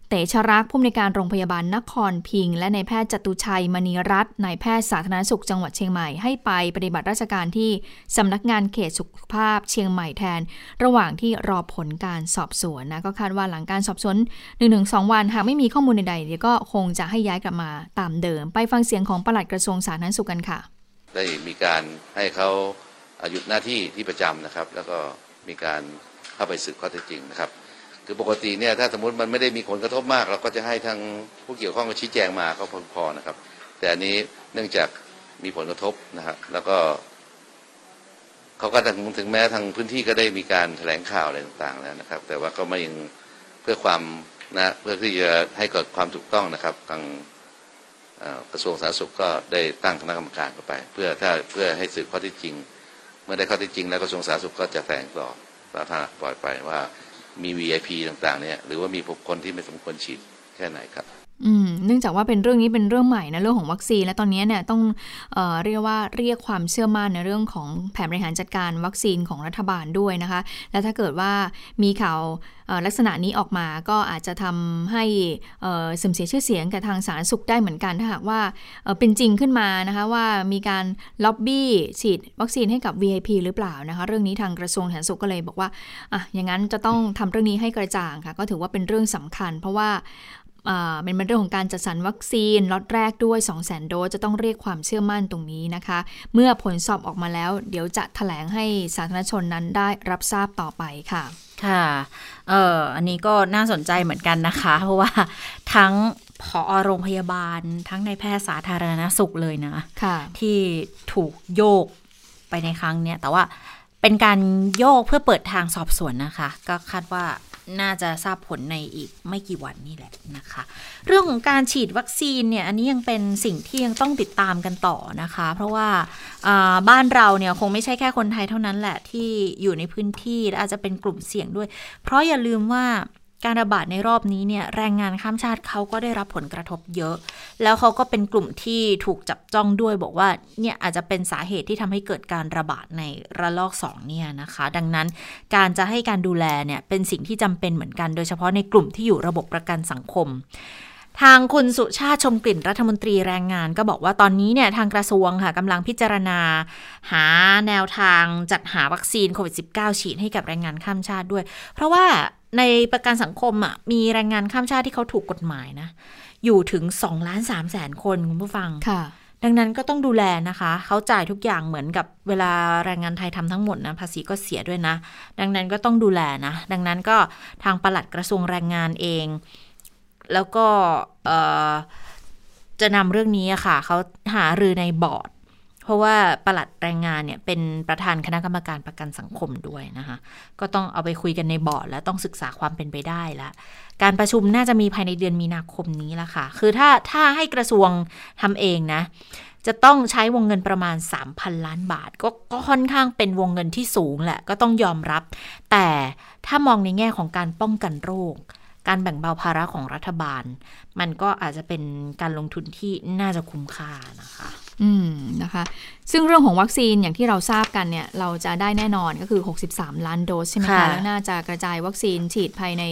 เตชรักผู้อำนวยการโรงพยาบาลนครพิงค์และนายแพทย์จตุชัยมณีรัตน์นายแพทย์สาธารณสุขจังหวัดเชียงใหม่ให้ไปปฏิบัติราชการที่สำนักงานเขตสุขภาพเชียงใหม่แทน ระหว่างที่รอผลการสอบสวนนะก็คาดว่าหลังการสอบสวน1-2 วันหากไม่มีข้อมูลใดๆเดี๋ยวก็คงจะให้ย้ายกลับมาตามเดิม ไปฟังเสียงของปลัดกระทรวงสาธารณสุขกันค่ะ ได้มีการให้เขาหยุดหน้าที่ที่ประจำนะครับ แล้วก็มีการเข้าไปสืบข้อเท็จจริงนะครับ คือปกติเนี่ยถ้าสมมติมันไม่ได้มีผลกระทบมาก เราก็จะให้ทางผู้เกี่ยวข้องชี้แจงมาก็พอนะครับ แต่อันนี้เนื่องจากมีผลกระทบนะครับแล้วก็เขาก็ถึงถึงแม้ทางพื้นที่ก็ได้มีการแถลงข่าวอะไรต่างๆแล้วนะครับ แต่ว่าก็ไม่ยังเพื่อความนะเพื่อที่จะให้เกิดความถูกต้องนะครับทางกระทรวงสาธารณสุขก็ได้ตั้งคณะกรรมการเข้าไป เพื่อถ้าเพื่อให้สืบข้อเท็จจริง เมื่อได้ข้อเท็จจริง แล้วกระทรวงสาธารณสุขก็จะแถลงต่อสาธารณปล่อยไปว่า มี VIP ต่างๆเนี่ยหรือว่ามีบุคคลที่ไม่สมควรฉีดแค่ไหนครับ เนื่องจากว่าเป็นเรื่องนี้เป็นเรื่องใหม่นะเรื่องของวัคซีน และตอนนี้เนี่ยต้องเออเรียกว่าเรียกความเชื่อมั่นในเรื่องของแผนบริหารจัดการวัคซีนของรัฐบาลด้วยนะคะ และถ้าเกิดว่ามีข่าวลักษณะนี้ออกมาก็อาจจะทำให้เสื่อมเสียชื่อเสียงกับทางสาธารณสุขได้เหมือนกันถ้าหากว่าเเป็นจริงขึ้นมานะคะว่ามีการล็อบบี้ฉีดวัคซีนให้กับ VIP หรือเปล่านะคะเรื่องนี้ทางกระทรวงสาธารณสุขก็เลยบอกว่าอะอย่างนั้นจะต้องทำเรื่องนี้ให้กระจ่างค่ะก็ถือว่าเป็นเรื่องสำคัญ เพราะว่า อ่าเป็นเรื่องของการจัดสรรวัคซีนล็อตแรกด้วย2 0 0 0 0 0 โดสจะต้องเรียกความเชื่อมั่นตรงนี้นะคะ เมื่อผลสอบออกมาแล้ว เดี๋ยวจะถแถลงให้สาธารณชนนั้นได้รับทราบต่อไปค่ะ ค่ะ เอออันนี้ก็น่าสนใจเหมือนกันนะคะ เพราะว่าทั้งผอโรงพยาบาล ทั้งในแพทย์สาธารณสุขเลยนะค่ะที่ถูกโยกไปในครั้งเนี้ยแต่ว่าเป็นการโยกเพื่อเปิดทางสอบสวนนะคะ ก็คาดว่า น่าจะทราบผลในอีกไม่กี่วันนี่แหละนะคะ เรื่องของการฉีดวัคซีนเนี่ยอันนี้ยังเป็นสิ่งที่ยังต้องติดตามกันต่อนะคะ เพราะว่าบ้านเราเนี่ยคงไม่ใช่แค่คนไทยเท่านั้นแหละที่อยู่ในพื้นที่และอาจจะเป็นกลุ่มเสี่ยงด้วย เพราะอย่าลืมว่า การระบาดในรอบนี้เนี่ยแรงงานข้ามชาติเขาก็ได้รับผลกระทบเยอะ แล้วเขาก็เป็นกลุ่มที่ถูกจับจ้องด้วยบอกว่าเนี่ยอาจจะเป็นสาเหตุที่ทำให้เกิดการระบาดในระลอก2เนี่ยนะคะ ดังนั้นการจะให้การดูแลเนี่ยเป็นสิ่งที่จำเป็นเหมือนกัน โดยเฉพาะในกลุ่มที่อยู่ระบบประกันสังคมทางคุณสุชาติชมกลิ่นรัฐมนตรีแรงงาน ก็บอกว่าตอนนี้เนี่ยทางกระทรวงค่ะกำลังพิจารณา หาแนวทางจัดหาวัคซีนโควิด -19 ฉีดให้กับแรงงานข้ามชาติด้วย เพราะว่า ในประกันสังคมอะมีแรงงานข้ามชาติที่เขาถูกกฎหมายนะ อยู่ถึง2ล้าน3แสนคนคุณผู้ฟังค่ะ ดังนั้นก็ต้องดูแลนะคะ เขาจ่ายทุกอย่างเหมือนกับเวลาแรงงานไทยทำทั้งหมดนะ ภาษีก็เสียด้วยนะ ดังนั้นก็ต้องดูแลนะ ดังนั้นก็ทางปลัดกระทรวงแรงงานเอง แล้วก็เอ่อจะนำเรื่องนี้อะค่ะ เขาหารือในบอร์ด เพราะว่าประหลัดแรงงานเนี่ยเป็นประธานคณะกรรมการประกันสังคมด้วยนะคะ ก็ต้องเอาไปคุยกันในบอร์ดและต้องศึกษาความเป็นไปได้ละการประชุมน่าจะมีภายในเดือนมีนาคมนี้ละค่ะ คือถ้าถ้าให้กระทรวงทำเองนะ จะต้องใช้วงเงินประมาณ 3,000 ล้านบาท ก็ก็ค่อนข้างเป็นวงเงินที่สูงแหละ ก็ต้องยอมรับ แต่ถ้ามองในแง่ของการป้องกันโรคการแบ่งเบาภาระของรัฐบาล มันก็อาจจะเป็นการลงทุนที่น่าจะคุ้มค่านะคะ อืมนะคะ ซึ่งเรื่องของวัคซีนอย่างที่เราทราบกันเนี่ย เราจะได้แน่นอนก็คือ 63 ล้านโดสใช่ไหมคะค่ะแล้วน่าจะกระจายวัคซีนฉีดภายใน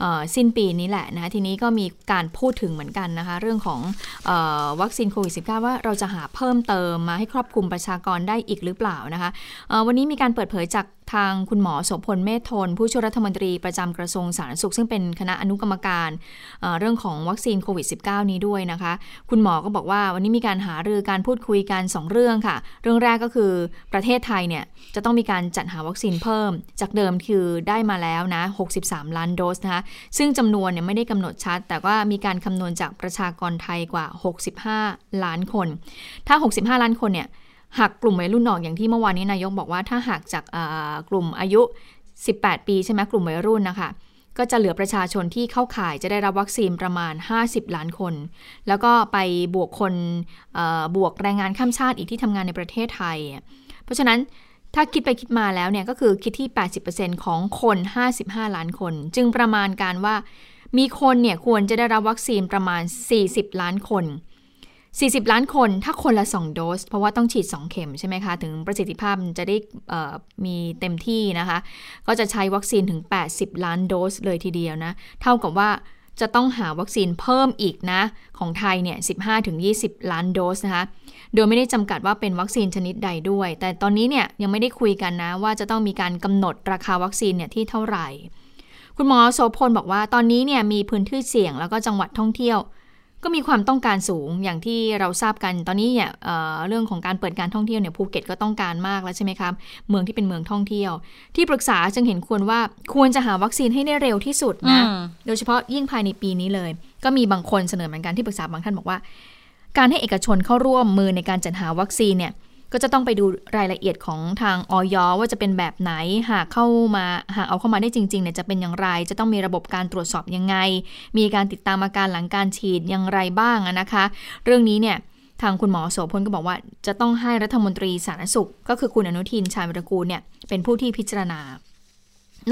เอ่อสิ้นปีนี้แหละนะคะทีนี้ก็มีการพูดถึงเหมือนกันนะคะ เรื่องของเออวัคซีนโควิด -19 ว่าเราจะหาเพิ่มเติมมาให้ครอบคลุมประชากรได้อีกหรือเปล่านะคะเอ่อวันนี้มีการเปิดเผยจากทางคุณหมอโสพลเมธทน ผู้ช่วยรัฐมนตรีประจำกระทรวงสาธารณสุข ซึ่งเป็นคณะอนุกรรมการเรื่องของวัคซีนโควิด -19 นี้ด้วยนะคะ คุณหมอก็บอกว่าวันนี้มีการหารือการพูดคุยกันสองเรื่องค่ะ เรื่องแรกก็คือประเทศไทยเนี่ยจะต้องมีการจัดหาวัคซีนเพิ่ม จากเดิมคือได้มาแล้วนะ 63 ล้านโดสนะคะ ซึ่งจำนวนเนี่ยไม่ได้กำหนดชัด แต่ว่ามีการคำนวณจากประชากรไทยกว่า 65 ล้านคน ถ้า 65 ล้านคนเนี่ย หักกลุ่มวัยรุ่นออกอย่างที่เมื่อวานนี้นายกบอกว่าถ้าหักจากกลุ่มอายุ 18 ปีใช่ไหมกลุ่มวัยรุ่นนะคะก็จะเหลือประชาชนที่เข้าข่ายจะได้รับวัคซีนประมาณ 50 ล้านคน แล้วก็ไปบวกคนบวกแรงงานข้ามชาติอีกที่ทำงานในประเทศไทย เพราะฉะนั้นถ้าคิดไปคิดมาแล้วเนี่ยก็คือคิดที่ 80%ของคน 55 ล้านคน จึงประมาณการว่ามีคนเนี่ยควรจะได้รับวัคซีนประมาณ 40 ล้านคน 40 ล้านคนถ้าคนละ 2 โดส เพราะว่าต้องฉีด 2 เข็มใช่ไหมคะ ถึงประสิทธิภาพจะได้มีเต็มที่นะคะ ก็จะใช้วัคซีนถึง 80 ล้านโดสเลยทีเดียวนะ เท่ากับว่าจะต้องหาวัคซีนเพิ่มอีกนะ ของไทยเนี่ย 15-20 ล้านโดสนะคะ โดยไม่ได้จำกัดว่าเป็นวัคซีนชนิดใดด้วย แต่ตอนนี้เนี่ยยังไม่ได้คุยกันนะ ว่าจะต้องมีการกำหนดราคาวัคซีนเนี่ยที่เท่าไหร่ คุณหมอโสพลบอกว่าตอนนี้เนี่ยมีพื้นที่เสี่ยงแล้วก็จังหวัดท่องเที่ยว ก็มีความต้องการสูงอย่างที่เราทราบกันตอนนี้เนี่ยเเรื่องของการเปิดการท่องเที่ยวเนี่ยภูเก็ตก็ต้องการมากแล้วใช่ไหมครับเมืองที่เป็นเมืองท่องเที่ยว ที่ปรึกษาจึงเห็นควรว่าควรจะหาวัคซีนให้ได้เร็วที่สุดนะโดยเฉพาะยิ่งภายในปีนี้เลย ก็มีบางคนเสนอเหมือนกันที่ปรึกษาบางท่านบอกว่า การให้เอกชนเข้าร่วมมือในการจัดหาวัคซีนเนี่ย ก็จะต้องไปดูรายละเอียดของทางออยว่าจะเป็นแบบไหนหากเข้ามาหากเอาเข้ามาได้จริงๆเนี่ยจะเป็นอย่างไร จะต้องมีระบบการตรวจสอบยังไง มีการติดตามอาการหลังการฉีดอย่างไรบ้างนะคะ เรื่องนี้เนี่ยทางคุณหมอโสพลก็บอกว่าจะต้องให้รัฐมนตรีสาธารณสุข ก็คือคุณอนุทินชาญวิรกูลเนี่ยเป็นผู้ที่พิจารณา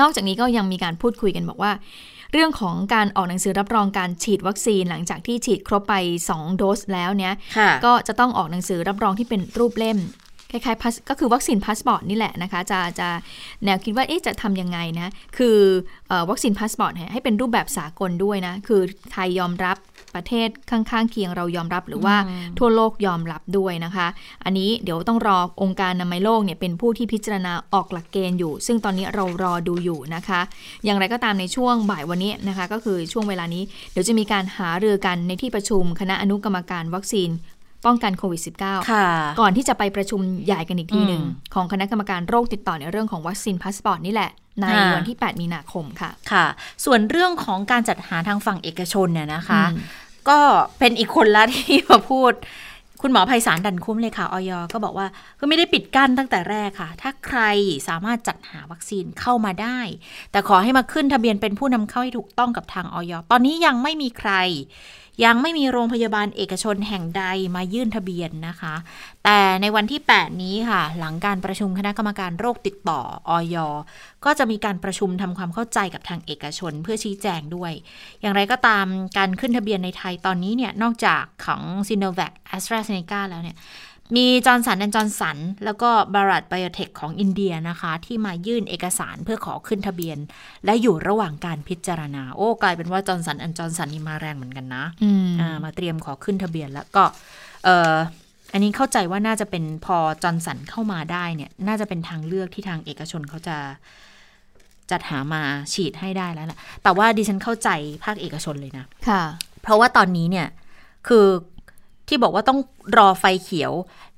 นอกจากนี้ก็ยังมีการพูดคุยกันบอกว่า เรื่องของการออกหนังสือรับรองการฉีดวัคซีนหลังจากที่ฉีดครบไป 2 โดสแล้วเนี่ยก็จะต้องออกหนังสือรับรองที่เป็นรูปเล่มคล้ายๆก็คือวัคซีนพาสปอร์ตนี่แหละนะคะ จะจะแนวคิดว่าเอ๊ะจะทำยังไงนะ คือวัคซีนพาสปอร์ตให้เป็นรูปแบบสากลด้วยนะ คือไทยยอมรับ ประเทศข้างๆเคียงเรายอมรับหรือว่าทั่วโลกยอมรับด้วยนะคะ อันนี้เดี๋ยวต้องรอองค์การอนามัยโลกเนี่ยเป็นผู้ที่พิจารณาออกหลักเกณฑ์อยู่ ซึ่งตอนนี้เรารอดูอยู่นะคะ อย่างไรก็ตามในช่วงบ่ายวันนี้นะคะ ก็คือช่วงเวลานี้เดี๋ยวจะมีการหารือกันในที่ประชุมคณะอนุกรรมการวัคซีน ป้องกันโควิด -19 ก่อนที่จะไปประชุมใหญ่กันอีกทีหนึ่ง ของคณะกรรมการโรคติดต่อในเรื่องของวัคซีนพาสปอร์ตนี่แหละ ในวันที่ 8 มีนาคมค่ะค่ะ ส่วนเรื่องของการจัดหาทางฝั่งเอกชนเนี่ยนะคะ ก็เป็นอีกคนละที่มาพูดคุณหมอไพศาลดันคุ้มเลยค่ะออยก็บอกว่าก็ไม่ได้ปิดกั้นตั้งแต่แรกค่ะ ถ้าใครสามารถจัดหาวัคซีนเข้ามาได้ แต่ขอให้มาขึ้นทะเบียนเป็นผู้นำเข้าให้ถูกต้องกับทางออยตอนนี้ยังไม่มีใคร ยังไม่มีโรงพยาบาลเอกชนแห่งใดมายื่นทะเบียนนะคะ แต่ในวันที่ 8 นี้ค่ะ หลังการประชุมคณะกรรมการโรคติดต่ออยก็จะมีการประชุมทำความเข้าใจกับทางเอกชนเพื่อชี้แจงด้วย อย่างไรก็ตามการขึ้นทะเบียนในไทยตอนนี้เนี่ยนอกจากของ Sinovac AstraZeneca แล้วเนี่ย มีจอห์นสันแอนด์จอห์นสัน แล้วก็ภารัตไบโอเทคของอินเดียนะคะ ที่มายื่นเอกสารเพื่อขอขึ้นทะเบียน และอยู่ระหว่างการพิจารณา โอ้กลายเป็นว่าจอห์นสันแอนด์จอห์นสันนี่มาแรงเหมือนกันนะอ่ามาเตรียมขอขึ้นทะเบียนแล้วก็เอออันนี้เข้าใจว่าน่าจะเป็นพอจอห์นสันเข้ามาได้เนี่ย น่าจะเป็นทางเลือกที่ทางเอกชนเขาจะจัดหามาฉีดให้ได้แล้วแหละแต่ว่าดิฉันเข้าใจภาคเอกชนเลยนะค่ะ เพราะว่าตอนนี้เนี่ยคือ ที่บอกว่าต้องรอไฟเขียว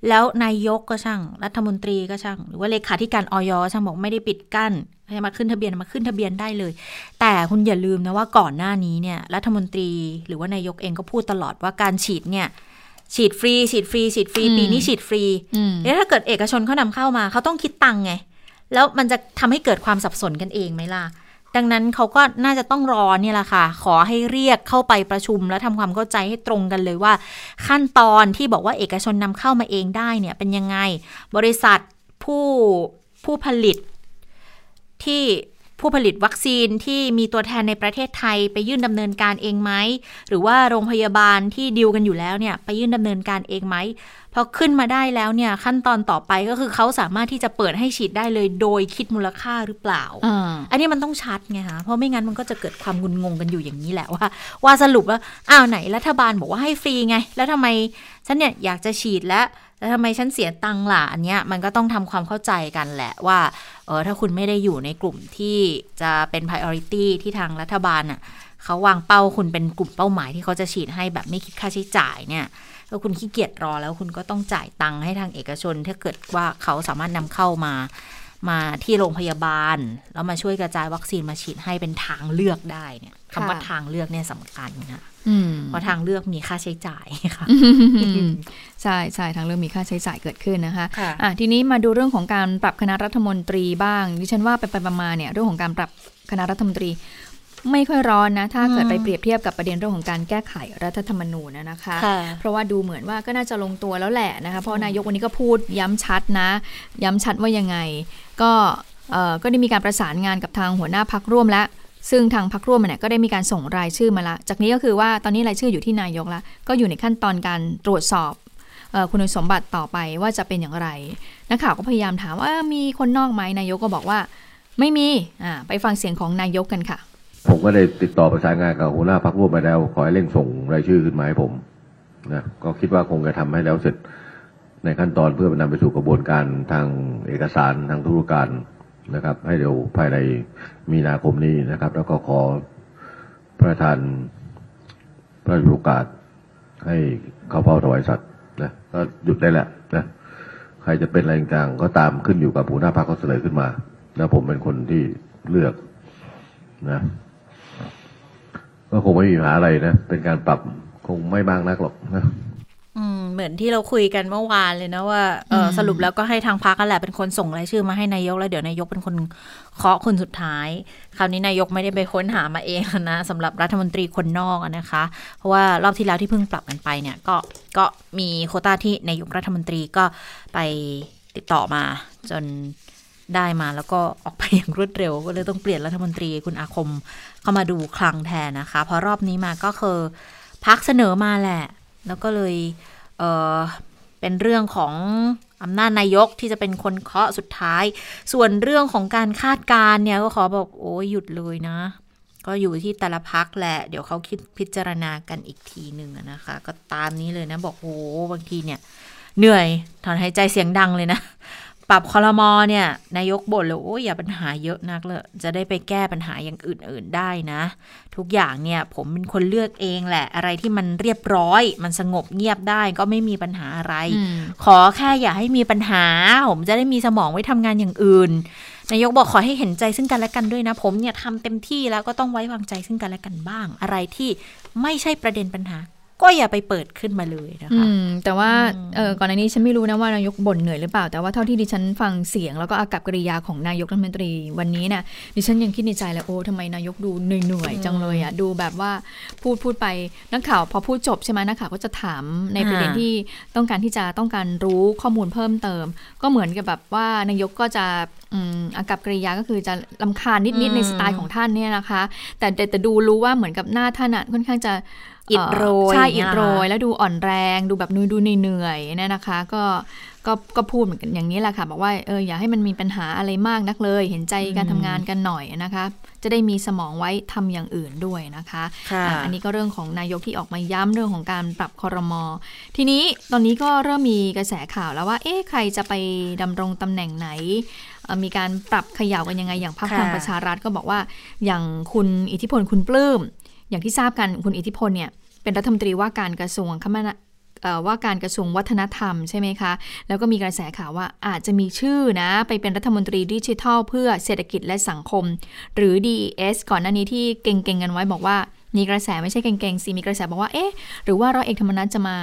แล้วนายกก็ช่าง รัฐมนตรีก็ช่าง หรือว่าเลขาธิการออยช่างบอกไม่ได้ปิดกั้นให้มาขึ้นทะเบียนมาขึ้นทะเบียนได้เลย แต่คุณอย่าลืมนะว่าก่อนหน้านี้เนี่ยรัฐมนตรีหรือว่านายกเองก็พูดตลอดว่าการฉีดเนี่ยฉีดฟรีฉีดฟรีฉีดฟรีปีนี้ฉีดฟรีแล้วถ้าเกิดเอกชนเขานำเข้ามาเขาต้องคิดตังไง แล้วมันจะทำให้เกิดความสับสนกันเองไหมล่ะ ดังนั้นเขาก็น่าจะต้องรอเนี่ยแหละค่ะ ขอให้เรียกเข้าไปประชุม แล้วทำความเข้าใจให้ตรงกันเลยว่า ขั้นตอนที่บอกว่าเอกชนนำเข้ามาเองได้เนี่ยเป็นยังไง บริษัทผู้ผู้ผลิตที่ ผู้ผลิตวัคซีนที่มีตัวแทนในประเทศไทยไปยื่นดำเนินการเองไหม หรือว่าโรงพยาบาลที่ดิวกันอยู่แล้วเนี่ยไปยื่นดำเนินการเองไหมพอขึ้นมาได้แล้วเนี่ยขั้นตอนต่อไปก็คือเขาสามารถที่จะเปิดให้ฉีดได้เลยโดยคิดมูลค่าหรือเปล่าออันนี้มันต้องชัดไงคะเพราะไม่งั้นมันก็จะเกิดความงุนงงกันอยู่อย่างนี้แหละว่า ว่าสรุปว่าอ้าวไหนรัฐบาลบอกว่าให้ฟรีไง แล้วทำไมฉันเนี่ยอยากจะฉีดแล้ว แล้วทำไมฉันเสียตังค์ล่ะ อันเนี้ยมันก็ต้องทำความเข้าใจกันแหละว่า เออถ้าคุณไม่ได้อยู่ในกลุ่มที่จะเป็น priority ที่ทางรัฐบาลอะเขาวางเป้าคุณเป็นกลุ่มเป้าหมายที่เขาจะฉีดให้แบบไม่คิดค่าใช้จ่ายเนี่ยถ้าคุณขี้เกียจรอแล้วคุณก็ต้องจ่ายตังค์ให้ทางเอกชน ถ้าเกิดว่าเขาสามารถนำเข้ามา มาที่โรงพยาบาล แล้วมาช่วยกระจายวัคซีนมาฉีดให้เป็นทางเลือกได้เนี่ยคำว่าทางเลือกเนี่ยสำคัญนะเพราะทางเลือกมีค่าใช้จ่ายค่ะใช่ใช่ทางเลือกมีค่าใช้จ่ายเกิดขึ้นนะคะะทีนี้มาดูเรื่องของการปรับคณะรัฐมนตรีบ้างดิฉันว่าไปไปมาเนี่ยเรื่องของการปรับคณะรัฐมนตรี ไม่ค่อยร้อนนะ ถ้าเกิดอืมไปเปรียบเทียบกับประเด็นเรื่องของการแก้ไขรัฐธรรมนูญนะนะคะค่ะเพราะว่าดูเหมือนว่าก็น่าจะลงตัวแล้วแหละนะคะเพราะนายกวันนี้ก็พูดย้ำชัดนะ ย้ำชัดว่ายังไง ก็เอ่อก็ได้มีการประสานงานกับทางหัวหน้าพักร่วมแล้วซึ่งทางพักร่วมเนี่ยก็ได้มีการส่งรายชื่อมาละ จากนี้ก็คือว่าตอนนี้รายชื่ออยู่ที่นายกแล้วก็อยู่ในขั้นตอนการตรวจสอบเอ่อคุณสมบัติต่อไปว่าจะเป็นอย่างไร นักข่าวก็พยายามถามว่าเอ้อมีคนนอกไหมนายกก็บอกว่า ไม่มีอ่าไปฟังเสียงของนายกกันค่ะ ผมก็ได้ติดต่อประสานงานกับหัวหน้าพักร่วมไปแล้ว ขอให้เร่งส่งรายชื่อขึ้นมาให้ผมนะก็คิดว่าคงจะทำให้แล้วเสร็จในขั้นตอนเพื่อนำไปสู่กระบวนการทางเอกสารทางธุรการนะครับ ให้เร็วภายในมีนาคมนี้นะครับ แล้วก็ขอพระราชทานพระราชโอกาสให้เข้าเฝ้าถวายสัตว์นะก็หยุดได้แหละนะใครจะเป็นอะไรต่างก็ตามขึ้นอยู่กับหัวหน้าพรรคเขาเสนอขึ้นมา แล้วผมเป็นคนที่เลือกนะ ก็คงไม่มีปัญหาอะไรนะ เป็นการปรับคงไม่มากนักหรอกนะอืมเหมือนที่เราคุยกันเมื่อวานเลยนะว่าเอออืมสรุปแล้วก็ให้ทางพักกันแหละเป็นคนส่งรายชื่อมาให้นายกแล้วเดี๋ยวนายกเป็นคนเคาะคนสุดท้าย คราวนี้นายกไม่ได้ไปค้นหามาเองนะสำหรับรัฐมนตรีคนนอกอะนะคะ เพราะว่ารอบที่แล้วที่เพิ่งปรับกันไปเนี่ยก็ก็มีโควต้าที่นายกรัฐมนตรีก็ไปติดต่อมาจน ได้มาแล้วก็ออกไปอย่างรวดเร็ว ก็เลยต้องเปลี่ยนรัฐมนตรีคุณอาคมเข้ามาดูคลังแทนนะคะพราะรอบนี้มาก็คือพักเสนอมาแหละ แล้วก็เลยเออเป็นเรื่องของอำนาจนายกที่จะเป็นคนเคาะสุดท้าย ส่วนเรื่องของการคาดการเนี่ยก็ขอบอกโอ้ยหยุดเลยนะ ก็อยู่ที่แต่ละพักแหละ เดี๋ยวเขาคิดพิจารณากันอีกทีหนึ่งนะคะ ก็ตามนี้เลยนะ บอกโอ้บางทีเนี่ย เหนื่อยถอนหายใจเสียงดังเลยนะ ปรับคอรมอเนี่ยนายกบ่นเลยโอ้ยอย่าปัญหาเยอะนักเลยจะได้ไปแก้ปัญหาอย่างอื่น ๆได้นะ ทุกอย่างเนี่ยผมเป็นคนเลือกเองแหละ อะไรที่มันเรียบร้อย มันสงบเงียบได้ก็ไม่มีปัญหาอะไรอืมขอแค่อย่าให้มีปัญหา ผมจะได้มีสมองไว้ทำงานอย่างอื่นนายกบอกขอให้เห็นใจซึ่งกันและกันด้วยนะ ผมเนี่ยทำเต็มที่แล้วก็ต้องไว้วางใจซึ่งกันและกันบ้าง อะไรที่ไม่ใช่ประเด็นปัญหา ก็อย่าไปเปิดขึ้นมาเลยนะอืคะมแต่ว่าเออก่อนหน้านี้ฉันไม่รู้นะว่านายกบ่นเหนื่อยหรือเปล่า แต่ว่าเท่าที่ดิฉันฟังเสียงแล้วก็อากับกริยาของนายกรัฐมนตรีวันนี้เนี่ยดิฉันยังคิดในใจเลยโอ้ทำไมนายกดูเหนื่อยๆจังเลยอะดูแบบว่าพูดพูดไปนักข่าวพอพูดจบใช่ไหมนักข่าวก็จะถามในประเด็นอ่าที่ต้องการที่จะต้องการรู้ข้อมูลเพิ่มเติม ก็เหมือนกับแบบว่านายกก็จะอืมอากับกริยาก็คือจะลำคาญนิดๆในสไตล์ของท่านเนี่ยนะคะ แต่แต่แต่ดูรู้ว่าเหมือนกับหน้าท่านอะค่อนข้างจะ อิดโรยใช่อย่างเงี้อิยดโรยเหรอคะแล้วดูอ่อนแรงดูแบบนูดูเหนื่อยๆเนี่ยนะคะ ก็ก็ก็พูดเหมือนกันอย่างนี้แหละค่ะ บอกว่าเอออย่าให้มันมีปัญหาอะไรมากนักเลย เห็นใจการทำงานกันหน่อยนะคะ จะได้มีสมองไว้ทำอย่างอื่นด้วยนะคะค่ะอะอันนี้ก็เรื่องของนายกที่ออกมาย้ำเรื่องของการปรับคอรมอทีนี้ตอนนี้ก็เริ่มมีกระแสข่าวแล้วว่า เอ๊ะใครจะไปดำรงตำแหน่งไหนเอ่อมีการปรับเขย่ากันยังไงอย่างพรรคพค่ะลังประชารัฐก็บอกว่าอย่างคุณอิทธิพลคุณปลื้ม อย่างที่ทราบกันคุณอิทธิพลเนี่ยเป็นรัฐมนตรีว่าการกระทรวงคมนาเอ่อว่าการกระทรวงวัฒนธรรมใช่ไหมคะ แล้วก็มีกระแสข่าวว่าอาจจะมีชื่อนะไปเป็นรัฐมนตรีดิจิทัล เพื่อเศรษฐกิจและสังคม หรือ DES ก่อนหน้านี้ที่เก่งๆกันไว้บอกว่ามีกระแสไม่ใช่เก่งๆสิมีกระแสบอกว่าเอ๊ะหรือว่าร้อยเอกธรรมนัฐจะมา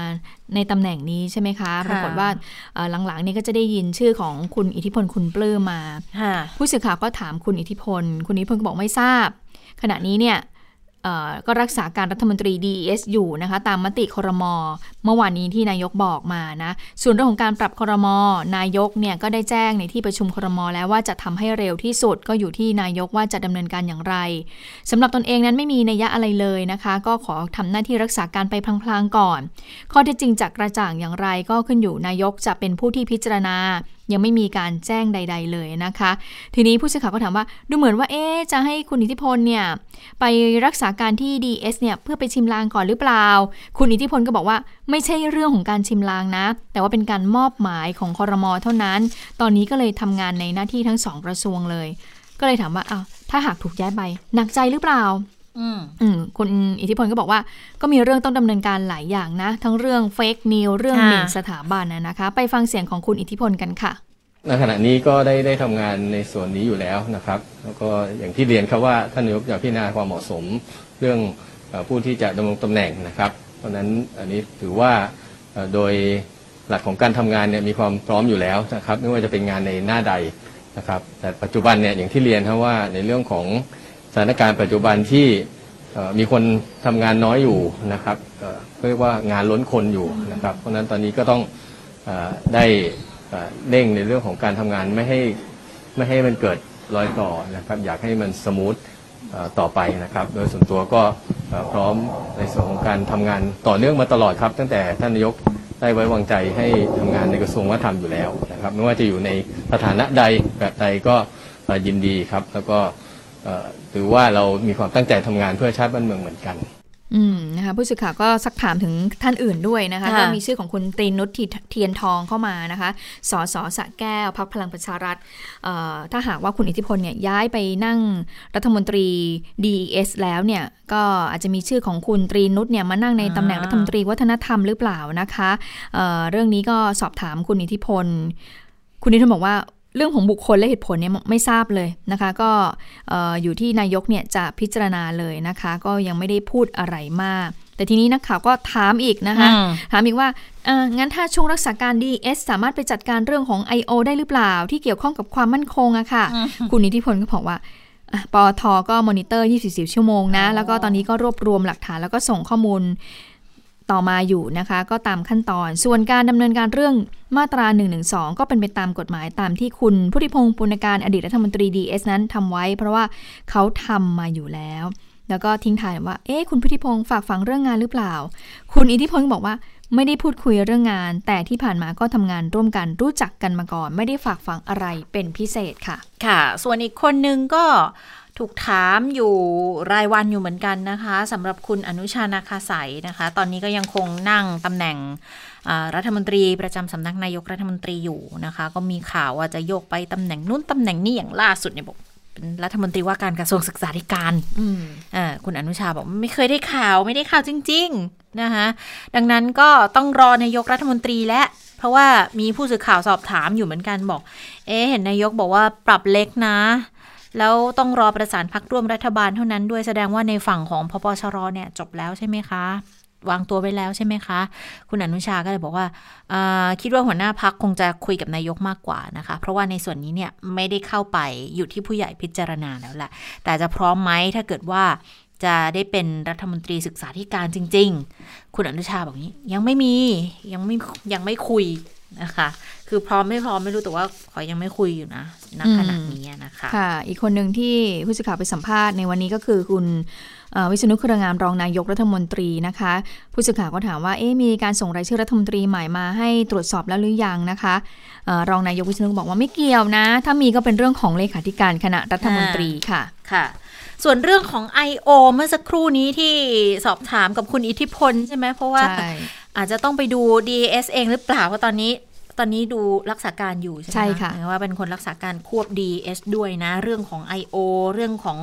ในตำแหน่งนี้ใช่ไหมคะปรากฏว่าเอ่อหลังๆนี้ก็จะได้ยินชื่อของคุณอิทธิพลคุณปลื้มมาค่ะผู้สื่อข่าวก็ถามคุณอิทธิพล คุณอิทธิพลก็บอกไม่ทราบ ขณะนี้เนี่ยเอ่อ ก็รักษาการรัฐมนตรี DES อยู่นะคะ ตามมติครมเมื่อวานนี้ที่นายกบอกมานะส่วนเรื่องของการปรับครมนายกเนี่ยก็ได้แจ้งในที่ประชุมครมแล้วว่าจะทำให้เร็วที่สุดก็อยู่ที่นายกว่าจะดำเนินการอย่างไรสำหรับตนเองนั้นไม่มีนัยยะอะไรเลยนะคะ ก็ขอทำหน้าที่รักษาการไปพลางๆก่อน ข้อเท็จจริงจากกระจ่างอย่างไรก็ขึ้นอยู่นายกจะเป็นผู้ที่พิจารณา ยังไม่มีการแจ้งใด ๆ เลยนะคะ ทีนี้ผู้สื่อข่าวก็ถามว่าดูเหมือนว่าเอ๊จะให้คุณอิทธิพลเนี่ยไปรักษาการที่ DS เนี่ยเพื่อไปชิมลางก่อนหรือเปล่า คุณอิทธิพลก็บอกว่าไม่ใช่เรื่องของการชิมลางนะ แต่ว่าเป็นการมอบหมายของคอรมอเท่านั้น ตอนนี้ก็เลยทำงานในหน้าที่ทั้งสองกระทรวงเลย ก็เลยถามว่าอ้าวถ้าหากถูกย้ายไปหนักใจหรือเปล่า อืมอืมคุณอิทธิพลก็บอกว่า ก็มีเรื่องต้องดำเนินการหลายอย่างนะ ทั้งเรื่องเฟกนิวเรื่องค่ะหมิ่นสถาบันนะนะคะ ไปฟังเสียงของคุณอิทธิพลกันค่ะในขณะนี้ก็ได้ได้ทำงานในส่วนนี้อยู่แล้วนะครับ แล้วก็อย่างที่เรียนครับว่าท่านนายกจะพิจารณาความเหมาะสมเรื่องเออผู้ที่จะดำรงตำแหน่งนะครับ เพราะฉะนั้นอันนี้ถือว่าเอ่อโดยหลักของการทำงานเนี่ยมีความพร้อมอยู่แล้วนะครับ ไม่ว่าจะเป็นงานในหน้าใดนะครับ แต่ปัจจุบันเนี่ยอย่างที่เรียนครับว่าในเรื่องของ สถานการณ์ปัจจุบันที่มีคนทำงานน้อยอยู่นะครับเรียกว่างานล้นคนอยู่นะครับ เพราะฉะนั้นตอนนี้ก็ต้องอได้เอ่อเร่งในเรื่องของการทำงานไม่ให้ไม่ให้มันเกิดรอยต่อนะครับ อยากให้มันสมูทต่อไปนะครับ โดยส่วนตัวก็พร้อมในส่วนของการทำงานต่อเนื่องมาตลอดครับ ตั้งแต่ท่านนายกได้ไว้วางใจให้ทำงานในกระทรวงวัฒนธรรมอยู่แล้วนะครับ ไม่ว่าจะอยู่ในสถานะใดแบบใดก็ยินดีครับ แล้วก็ ถือว่าเรามีความตั้งใจทำงานเพื่อชาติบ้านเมืองเหมือนกันอืมนะคะผู้สื่อข่าวก็สักถามถึงท่านอื่นด้วยนะคะค่ะก็มีชื่อของคุณตรีนุชทีเทียนทองเข้ามานะคะสสสระแก้วพักพลังประชารัฐเอ่อถ้าหากว่าคุณอิทธิพลเนี่ยย้ายไปนั่งรัฐมนตรี DES แล้วเนี่ยก็อาจจะมีชื่อของคุณตรีนุชเนี่ยมานั่งในตำแหน่งรัฐมนตรีวัฒนธรรมหรือเปล่านะคะเอ่อเรื่องนี้ก็สอบถามคุณอิทธิพล คุณอิทธิพลบอกว่า เรื่องของบุคคลและเหตุผลเนี่ยไม่ทราบเลยนะคะ ก็เอ่ออยู่ที่นายกเนี่ยจะพิจารณาเลยนะคะ ก็ยังไม่ได้พูดอะไรมาก แต่ทีนี้นักข่าวก็ถามอีกนะคะอืมถามอีกว่าเอ่องั้นถ้าช่วงรักษาการ DS สามารถไปจัดการเรื่องของ I.O. ได้หรือเปล่า ที่เกี่ยวข้องกับความมั่นคงอะค่ะ คุณอิทธิพลก็บอกว่าอะปอทก็มอนิเตอร์ 24 ชั่วโมงนะ แล้วก็ตอนนี้ก็รวบรวมหลักฐานแล้วก็ส่งข้อมูล ต่อมาอยู่นะคะ ก็ตามขั้นตอน ส่วนการดำเนินการเรื่องมาตรา112ก็เป็นไปตามกฎหมายตามที่คุณพุทธิพงศ์ปุณการอดีตรัฐมนตรี DS นั้นทำไว้ เพราะว่าเขาทำมาอยู่แล้ว แล้วก็ทิ้งท้ายว่า เอ๊ะคุณพุทธิพงศ์ฝากฝังเรื่องงานหรือเปล่า คุณอิทธิพลก็บอกว่าไม่ได้พูดคุยเรื่องงาน แต่ที่ผ่านมาก็ทำงานร่วมกันรู้จักกันมาก่อน ไม่ได้ฝากฝังอะไรเป็นพิเศษค่ะ ค่ะ ส่วนอีกคนนึงก็ ถูกถามอยู่รายวันอยู่เหมือนกันนะคะสำหรับคุณอนุชานาคาสายนะคะ ตอนนี้ก็ยังคงนั่งตำแหน่งอ่ารัฐมนตรีประจำสำนักนายกรัฐมนตรีอยู่นะคะ ก็มีข่าวว่าจะโยกไปตำแหน่งนู้นตำแหน่งนี้อย่างล่าสุดเนี่ยบอกเป็นรัฐมนตรีว่าการกระทรวงศึกษาธิการอืมอ่าคุณอนุชาบอกไม่เคยได้ข่าวไม่ได้ข่าวจริง ๆนะคะดังนั้นก็ต้องรอนายกรัฐมนตรีและ เพราะว่ามีผู้สื่อข่าวสอบถามอยู่เหมือนกันบอก เอ๊ะเห็นนายกบอกว่าปรับเล็กนะ แล้วต้องรอประสานพักร่วมรัฐบาลเท่านั้นด้วยแสดงว่าในฝั่งของพปชรเนี่ยจบแล้วใช่ไหมคะ วางตัวไว้แล้วใช่ไหมคะ คุณอนุชาก็เลยบอกว่าาคิดว่าหัวหน้าพักคงจะคุยกับนายกมากกว่านะคะ เพราะว่าในส่วนนี้เนี่ยไม่ได้เข้าไปอยู่ที่ผู้ใหญ่พิจารณาแล้วแหละแต่จะพร้อมไหมถ้าเกิดว่าจะได้เป็นรัฐมนตรีศึกษาธิการจริง ๆ คุณอนุชาบอกนี้ยังไม่มียังไม่ยังไม่คุย นะคะ คือพร้อมไม่พร้อมไม่รู้แต่ว่าขอยังไม่คุยอยู่นะณขณะนี้นะคะค่ะ อีกคนหนึ่งที่ผู้สื่อข่าวไปสัมภาษณ์ในวันนี้ก็คือคุณเอ่อวิษณุเครืองามรองนายกรัฐมนตรีนะคะ ผู้สื่อข่าวก็ถามว่าเอ๊ะมีการส่งรายชื่อรัฐมนตรีใหม่มาให้ตรวจสอบแล้วหรือยังนะคะเอ่อรองนายกวิษณุบอกว่าไม่เกี่ยวนะ ถ้ามีก็เป็นเรื่องของเลขาธิการคณะรัฐมนตรีค่ะค่ะ ส่วนเรื่องของ I.O. เมื่อสักครู่นี้ที่สอบถามกับคุณอิทธิพลใช่ไหมเพราะว่าใช่ อาจจะต้องไปดู DAS เองหรือเปล่าเพราะตอนนี้ตอนนี้ดูรักษาการอยู่ใช่ไหมใช่ค่ะหมายว่าเป็นคนรักษาการควบ DAS ด้วยนะ เรื่องของ I.O. เรื่องของ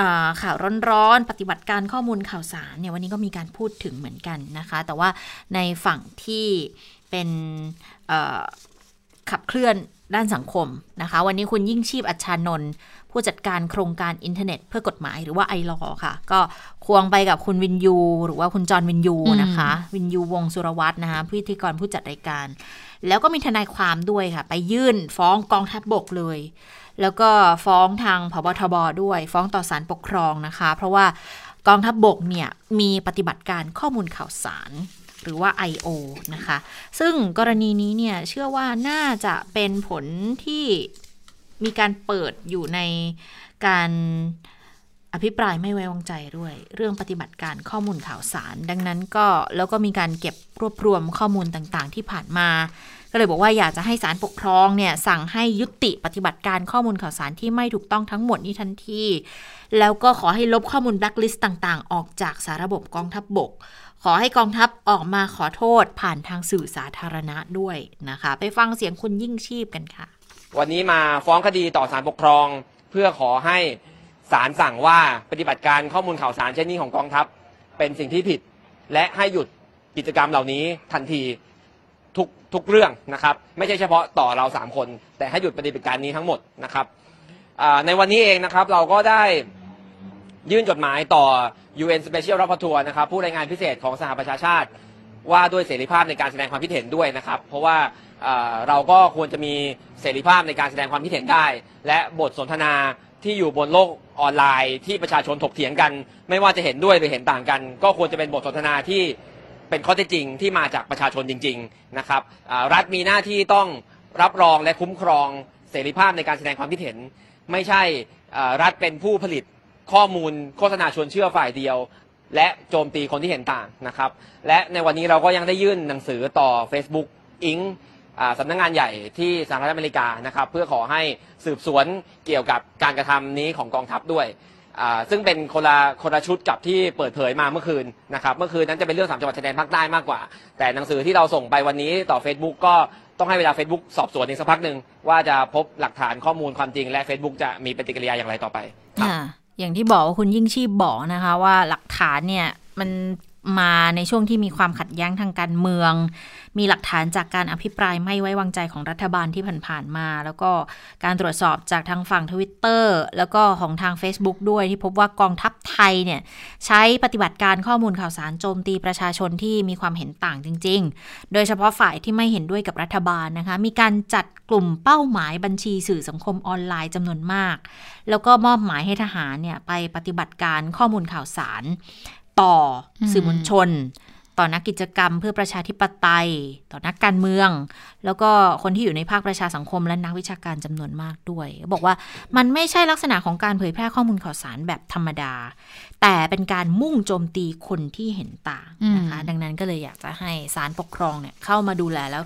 อาข่าวร้อนๆ ปฏิบัติการข้อมูลข่าวสารเนี่ยวันนี้ก็มีการพูดถึงเหมือนกันนะคะ แต่ว่าในฝั่งที่เป็นเอ่อขับเคลื่อนด้านสังคมนะคะ วันนี้คุณยิ่งชีพอัชชานนท์ผู้จัดการโครงการอินเทอร์เน็ตเพื่อกฎหมายหรือว่าไอรอค่ะ ก็ ควงไปกับคุณวินยู หรือว่าคุณจอห์นวินยูนะคะ วินยูวงศ์สุรวัตรนะคะพิธีกรผู้จัดรายการ แล้วก็มีทนายความด้วยค่ะ ไปยื่นฟ้องกองทัพบบกเลย แล้วก็ฟ้องทางพบทบด้วย ฟ้องต่อศาลปกครองนะคะ เพราะว่ากองทัพบบกเนี่ยมีปฏิบัติการข้อมูลข่าวสารหรือว่า I.O. นะคะ ซึ่งกรณีนี้เนี่ยเชื่อว่าน่าจะเป็นผลที่มีการเปิดอยู่ในการ อภิปรายไม่ไว้วางใจด้วย เรื่องปฏิบัติการข้อมูลข่าวสาร ดังนั้นก็แล้วก็มีการเก็บรวบรวมข้อมูลต่างๆ ที่ผ่านมา ก็เลยบอกว่าอยากจะให้ศาลปกครองเนี่ยสั่งให้ยุติปฏิบัติการข้อมูลข่าวสารที่ไม่ถูกต้องทั้งหมดนี้ทันทีแล้วก็ขอให้ลบข้อมูลแบล็คลิสต์ต่างๆ ออกจากสาระบบกองทัพบบก ขอให้กองทัพออกมาขอโทษผ่านทางสื่อสาธารณะด้วยนะคะ ไปฟังเสียงคุณยิ่งชีพกันค่ะ วันนี้มาฟ้องคดีต่อศาลปกครอง เพื่อขอให้ ศาลสั่งว่าปฏิบัติการข้อมูลข่าวสารเช่นนี้ของกองทัพ เป็นสิ่งที่ผิด และให้หยุดกิจกรรมเหล่านี้ทันทีทุกทุกเรื่องนะครับ ไม่ใช่เฉพาะต่อเราสามคน แต่ให้หยุดปฏิบัติการนี้ทั้งหมดนะครับในวันนี้เองนะครับเราก็ได้ยื่นจดหมายต่อ UN Special Rapporteur นะครับผู้รายงานพิเศษของสหประชาชาติ ว่าด้วยเสรีภาพในการแสดงความคิดเห็นด้วยนะครับ เพราะว่าเราก็ควรจะมีเสรีภาพในการแสดงความคิดเห็นได้ และบทสนทนา ที่อยู่บนโลกออนไลน์ที่ประชาชนถกเถียงกัน ไม่ว่าจะเห็นด้วยหรือเห็นต่างกัน ก็ควรจะเป็นบทสนทนาที่เป็นข้อเท็จจริงที่มาจากประชาชนจริง ๆนะครับรัฐมีหน้าที่ต้องรับรองและคุ้มครองเสรีภาพในการแสดงความคิดเห็น ไม่ใช่รัฐเป็นผู้ผลิตข้อมูลโฆษณาชวนเชื่อฝ่ายเดียว และโจมตีคนที่เห็นต่างนะครับ และในวันนี้เราก็ยังได้ยื่นหนังสือต่อ Facebook อิง สำนักงงานใหญ่ที่สหรัฐอเมริกานะครับ เพื่อขอให้สืบสวนเกี่ยวกับการกระทำนี้ของกองทัพด้วย ซึ่งเป็นคนละคนละชุดกับที่เปิดเผยมาเมื่อคืนนะครับ เมื่อคืนนั้นจะเป็นเรื่องสามจังหวัดชายแดนภาคใต้มากกว่า แต่หนังสือที่เราส่งไปวันนี้ต่อ Facebook ก็ต้องให้เวลา Facebook สอบสวนอีกสักพักหนึ่งว่าจะพบหลักฐานข้อมูลความจริง และ Facebook จะมีปฏิกิริยาอย่างไรต่อไปครับอ่าอย่างที่บอกว่าคุณยิ่งชีพบอกนะคะว่าหลักฐานเนี่ยมัน มาในช่วงที่มีความขัดแย้งทางการเมือง มีหลักฐานจากการอภิปรายไม่ไว้วางใจของรัฐบาลที่ผ่านๆมา แล้วก็การตรวจสอบจากทางฝั่งทวิตเตอร์แล้วก็ของทาง Facebook ด้วยที่พบว่ากองทัพไทยเนี่ยใช้ปฏิบัติการข้อมูลข่าวสารโจมตีประชาชนที่มีความเห็นต่างจริง ๆ โดยเฉพาะฝ่ายที่ไม่เห็นด้วยกับรัฐบาลนะคะ มีการจัดกลุ่มเป้าหมายบัญชีสื่อสังคมออนไลน์จำนวนมาก แล้วก็มอบหมายให้ทหารเนี่ยไปปฏิบัติการข้อมูลข่าวสาร ต่ออมสื่อมวลชน ต่อนักกิจกรรมเพื่อประชาธิปไตย ต่อนักการเมือง แล้วก็คนที่อยู่ในภาคประชาสังคมและนักวิชาการจำนวนมากด้วย บอกว่ามันไม่ใช่ลักษณะของการเผยแพร่ข้อมูลข่าวสารแบบธรรมดา แต่เป็นการมุ่งโจมตีคนที่เห็นต่างนะคะ ดังนั้นก็เลยอยากจะให้ศาลปกครองเนี่ยเข้ามาดูแลแล้ว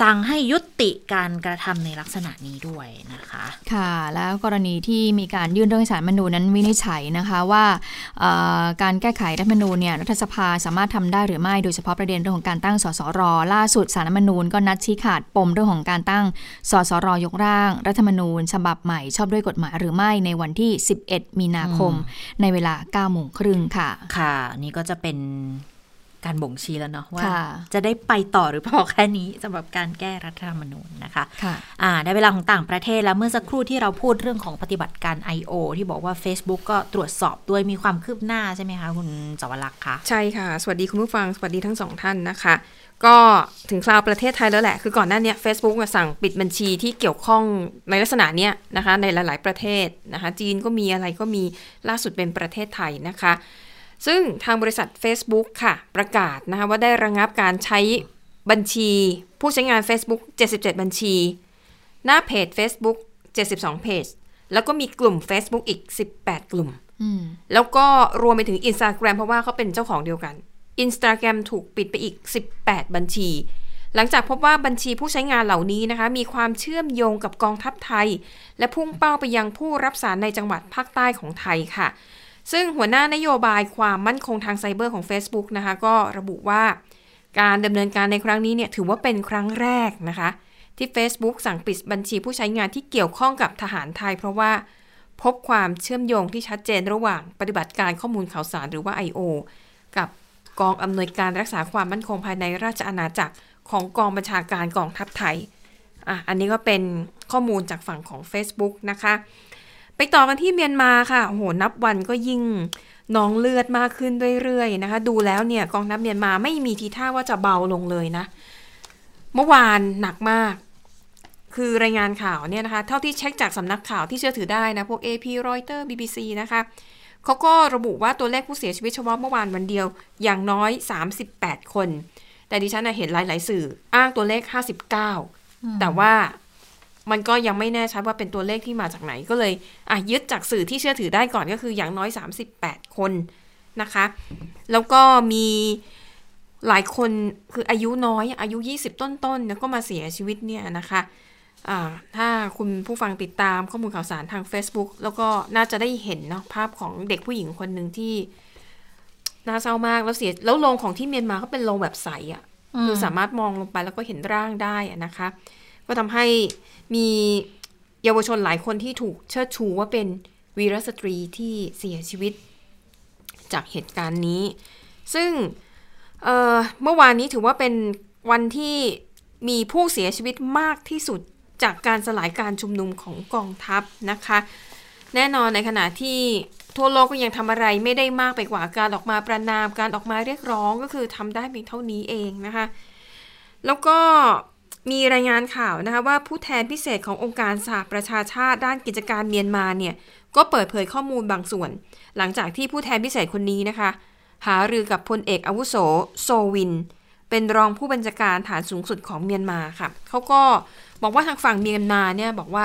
สั่งให้ยุติการกระทำในลักษณะนี้ด้วยนะคะ ค่ะ แล้วกรณีที่มีการยื่นเรื่องให้สารรัฐธรรมนูญนั้นวินิจฉัยนะคะว่าเอ่อการแก้ไขรัฐธรรมนูญเนี่ยรัฐสภาสามารถทำได้หรือไม่โดยเฉพาะประเด็นเรื่องของการตั้งสสร ล่าสุดสารรัฐธรรมนูญก็นัดชี้ขาดปมเรื่องของการตั้งสสรยกร่าง รัฐธรรมนูญ ฉบับใหม่ชอบด้วยกฎหมายหรือไม่ในวันที่ 11 มีนาคม ในเวลา9โมงครึ่งค่ะ ค่ะ นี่ก็จะเป็นการบ่งชี้แล้วเนาะว่าค่ะจะได้ไปต่อหรือพอแค่นี้สำหรับการแก้รัฐธรรมนูญนะคะค่ะอ่าได้เวลาของต่างประเทศแล้วเมื่อสักครู่ที่เราพูดเรื่องของปฏิบัติการ I.O. ที่บอกว่า Facebook ก็ตรวจสอบด้วยมีความคืบหน้าใช่ไหมคะ คุณจวรักษ์คะใช่ค่ะ สวัสดีคุณผู้ฟัง สวัสดีทั้งสองท่านนะคะ ก็ถึงคราวประเทศไทยแล้วแหละ คือก่อนหน้าเนี้ Facebook อะสั่งปิดบัญชีที่เกี่ยวข้องในลักษณะเนี้ยนะคะ ในหลาย ๆ ประเทศนะคะ จีนก็มีอะไรก็มีล่าสุดเป็นประเทศไทยนะคะ ซึ่งทางบริษัท Facebook ค่ะ ประกาศนะคะว่าได้ระงับการใช้บัญชี ผู้ใช้งาน Facebook 77 บัญชี หน้าเพจ Facebook 72เพจแล้วก็มีกลุ่ม Facebook อีก 18 กลุ่มอืมแล้วก็รวมไปถึง Instagram เพราะว่าเขาเป็นเจ้าของเดียวกัน Instagram ถูกปิดไปอีก 18 บัญชี หลังจากพบว่าบัญชีผู้ใช้งานเหล่านี้นะคะ มีความเชื่อมโยงกับกองทัพไทย และพุ่งเป้าไปยังผู้รับสารในจังหวัดภาคใต้ของไทยค่ะ ซึ่งหัวหน้านโยบายความมั่นคงทางไซเบอร์ของ Facebook นะคะ ก็ระบุว่า การดำเนินการในครั้งนี้เนี่ยถือว่าเป็นครั้งแรกนะคะ ที่ Facebook สั่งปิดบัญชีผู้ใช้งานที่เกี่ยวข้องกับทหารไทย เพราะว่าพบความเชื่อมโยงที่ชัดเจนระหว่างปฏิบัติการข้อมูลข่าวสารหรือว่า I.O. กับ กองอำนวยการรักษาความมั่นคงภายในราชอาณาจักรของกองบัญชาการกองทัพไทยอะอันนี้ก็เป็นข้อมูลจากฝั่งของ Facebook นะคะ ไปต่อกันที่เมียนมาค่ะโหนับวันก็ยิ่งน้องเลือดมากขึ้นเรื่อยๆนะคะ ดูแล้วเนี่ยกองทัพเมียนมาไม่มีทีท่าว่าจะเบาลงเลยนะ เมื่อวานหนักมาก คือรายงานข่าวเนี่ยนะคะ เท่าที่เช็คจากสำนักข่าวที่เชื่อถือได้นะ พวก AP Reuters BBC นะคะ เขาก็ระบุว่าตัวเลขผู้เสียชีวิตเฉพาะเมื่อวานวันเดียวอย่างน้อย 38 คน แต่ดิฉันน่ะเห็นหลาย ๆ สื่ออ้างตัวเลข 59 แต่ว่ามันก็ยังไม่แน่ชัดว่าเป็นตัวเลขที่มาจากไหนก็เลยอะยึดจากสื่อที่เชื่อถือได้ก่อนก็คืออย่างน้อย 38 คนนะคะ แล้วก็มีหลายคนคืออายุน้อยอายุ 20 ต้นๆแล้วก็มาเสียชีวิตเนี่ยนะคะอ่า ถ้าคุณผู้ฟังติดตามข้อมูลข่าวสารทาง Facebook แล้วก็น่าจะได้เห็นเนาะภาพของเด็กผู้หญิงคนหนึ่งที่น่าเศร้ามากแล้วเสียแล้วโรงของที่เมียนมาก็เป็นโรงแบบใสอะ่ะคือสามารถมองลงไปแล้วก็เห็นร่างได้อะนะคะ ก็ทำให้มีเยาวชนหลายคนที่ถูกเชิดชูว่าเป็นวีรสตรีที่เสียชีวิตจากเหตุการณ์นี้ ซึ่งเอ่อเมื่อวานนี้ถือว่าเป็นวันที่มีผู้เสียชีวิตมากที่สุด จากการสลายการชุมนุมของกองทัพนะคะ แน่นอนในขณะที่ทั่วโลกก็ยังทำอะไรไม่ได้มากไปกว่าการออกมาประนามการออกมาเรียกร้องก็คือทำได้เพียงเท่านี้เองนะคะ แล้วก็มีรายงานข่าวนะคะว่าผู้แทนพิเศษขององค์การสหประชาชาติด้านกิจการเมียนมาเนี่ยก็เปิดเผยข้อมูลบางส่วน หลังจากที่ผู้แทนพิเศษคนนี้นะคะ หารือกับพลเอกอาวุโส โซวิน เป็นรองผู้บัญชาการฐานสูงสุดของเมียนมาค่ะเขาก็บอกว่าทางฝั่งเมียนมาเนี่ยบอกว่า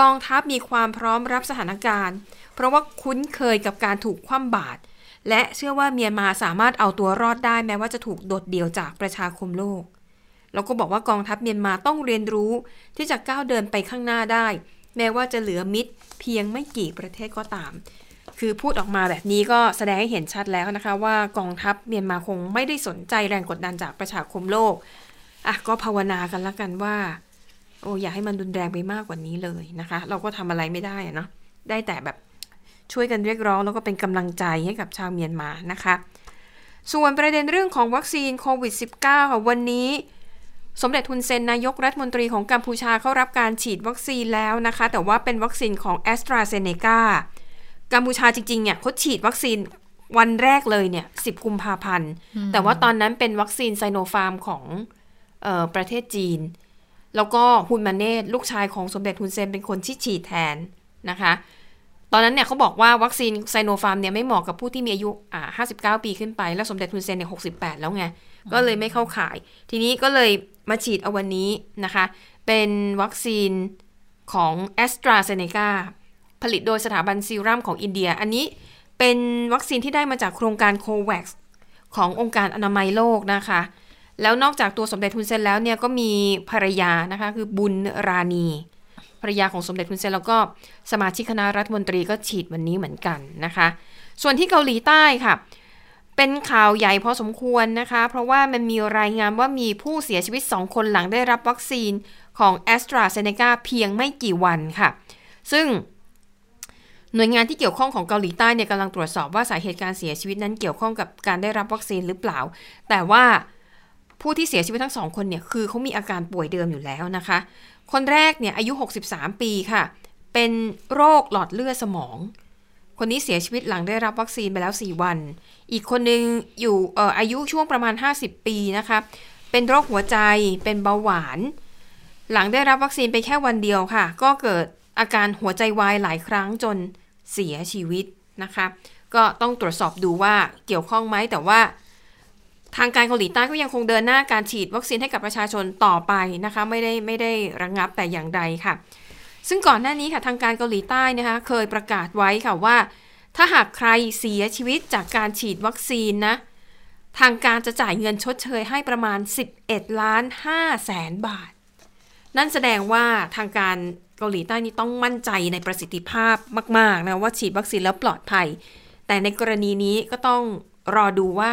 กองทัพมีความพร้อมรับสถานการณ์ เพราะว่าคุ้นเคยกับการถูกคว่ำบาตรและเชื่อว่าเมียนมาสามารถเอาตัวรอดได้แม้ว่าจะถูกโดดเดี่ยวจากประชาคมโลก แล้วก็บอกว่ากองทัพเมียนมาต้องเรียนรู้ที่จะก้าวเดินไปข้างหน้าได้ แม้ว่าจะเหลือมิตรเพียงไม่กี่ประเทศก็ตาม คือพูดออกมาแบบนี้ก็แสดงให้เห็นชัดแล้วนะคะ ว่ากองทัพเมียนมาคงไม่ได้สนใจแรงกดดันจากประชาคมโลกอะก็ภาวนากันละกันว่า โอ้อย่าให้มันรุนแรงไปมากกว่านี้เลยนะคะ เราก็ทำอะไรไม่ได้อะเนาะได้แต่แบบช่วยกันเรียกร้องแล้วก็เป็นกำลังใจให้กับชาวเมียนมานะคะ ส่วนประเด็นเรื่องของวัคซีนโควิด -19 ค่ะวันนี้สมเด็จทุนเซนนายกรัฐมนตรีของกัมพูชาเข้ารับการฉีดวัคซีนแล้วนะคะ แต่ว่าเป็นวัคซีนของ a s t r a z เซ e c a กัมพูชาจริงๆเนี่ยเขาฉีดวัคซีนวันแรกเลยเนี่ย10กุมภาพันธ์ แต่ว่าตอนนั้นเป็นวัคซีนไซโนฟาร์มของเออประเทศจีน แล้วก็ฮุนมาเนตลูกชายของสมเด็จฮุนเซนเป็นคนที่ฉีดแทนนะคะ ตอนนั้นเนี่ยเขาบอกว่าวัคซีนไซโนฟาร์มเนี่ยไม่เหมาะกับผู้ที่มีอายุอ่า59 ปีขึ้นไป แล้วสมเด็จฮุนเซนเนี่ย68 แล้วไง ก็เลยไม่เข้าข่าย ทีนี้ก็เลยมาฉีดเอาวันนี้นะคะ เป็นวัคซีนของ a s t r a z เซ e c a ผลิตโดยสถาบันซีรัมของอินเดีย อันนี้เป็นวัคซีนที่ได้มาจากโครงการโควัคขององค์การอนามัยโลกนะคะ แล้วนอกจากตัวสมเด็จทุนเซนแล้วเนี่ยก็มีภรรยานะคะคือบุญราณีภรรยาของสมเด็จทุนเซนแล้วก็สมาชิกคณะรัฐมนตรีก็ฉีดวันนี้เหมือนกันนะคะ ส่วนที่เกาหลีใต้ค่ะ เป็นข่าวใหญ่พอสมควรนะคะ เพราะว่ามันมีรายงานว่ามีผู้เสียชีวิต 2 คนหลังได้รับวัคซีนของ a s t r a z เซ e c a เพียงไม่กี่วันค่ะ ซึ่ง หน่วยงานที่เกี่ยวข้องของเกาหลีใต้เนี่ยกำลังตรวจสอบว่าสาเหตุการเสียชีวิตนั้นเกี่ยวข้องกับการได้รับวัคซีนหรือเปล่า แต่ว่าผู้ที่เสียชีวิตทั้งสองคนเนี่ยคือเขามีอาการป่วยเดิมอยู่แล้วนะคะ คนแรกเนี่ยอายุ 63 ปีค่ะ เป็นโรคหลอดเลือดสมอง คนนี้เสียชีวิตหลังได้รับวัคซีนไปแล้ว 4 วัน อีกคนนึงอยู่เอ่ออายุช่วงประมาณ 50 ปีนะคะเป็นโรคหัวใจเป็นเบาหวาน หลังได้รับวัคซีนไปแค่วันเดียวค่ะ ก็เกิดอาการหัวใจวายหลายครั้งจน เสียชีวิตนะคะ ก็ต้องตรวจสอบดูว่าเกี่ยวข้องไหมแต่ว่าทางการเกาหลีใต้ก็ยังคงเดินหน้าการฉีดวัคซีนให้กับประชาชนต่อไปนะคะ ไม่ได้ไม่ได้ระงงับแต่อย่างใดค่ะ ซึ่งก่อนหน้านี้ค่ะทางการเกาหลีใต้นะคะเคยประกาศไว้ค่ะว่า ถ้าหากใครเสียชีวิตจากการฉีดวัคซีนนะทางการจะจ่ายเงินชดเชยให้ประมาณ 11 ล้าน5แสนบาท นั่นแสดงว่าทางการ เกาหลีใต้นี่ต้องมั่นใจในประสิทธิภาพมาก ๆ นะ ว่าฉีดวัคซีนแล้วปลอดภัย แต่ในกรณีนี้ก็ต้องรอดูว่า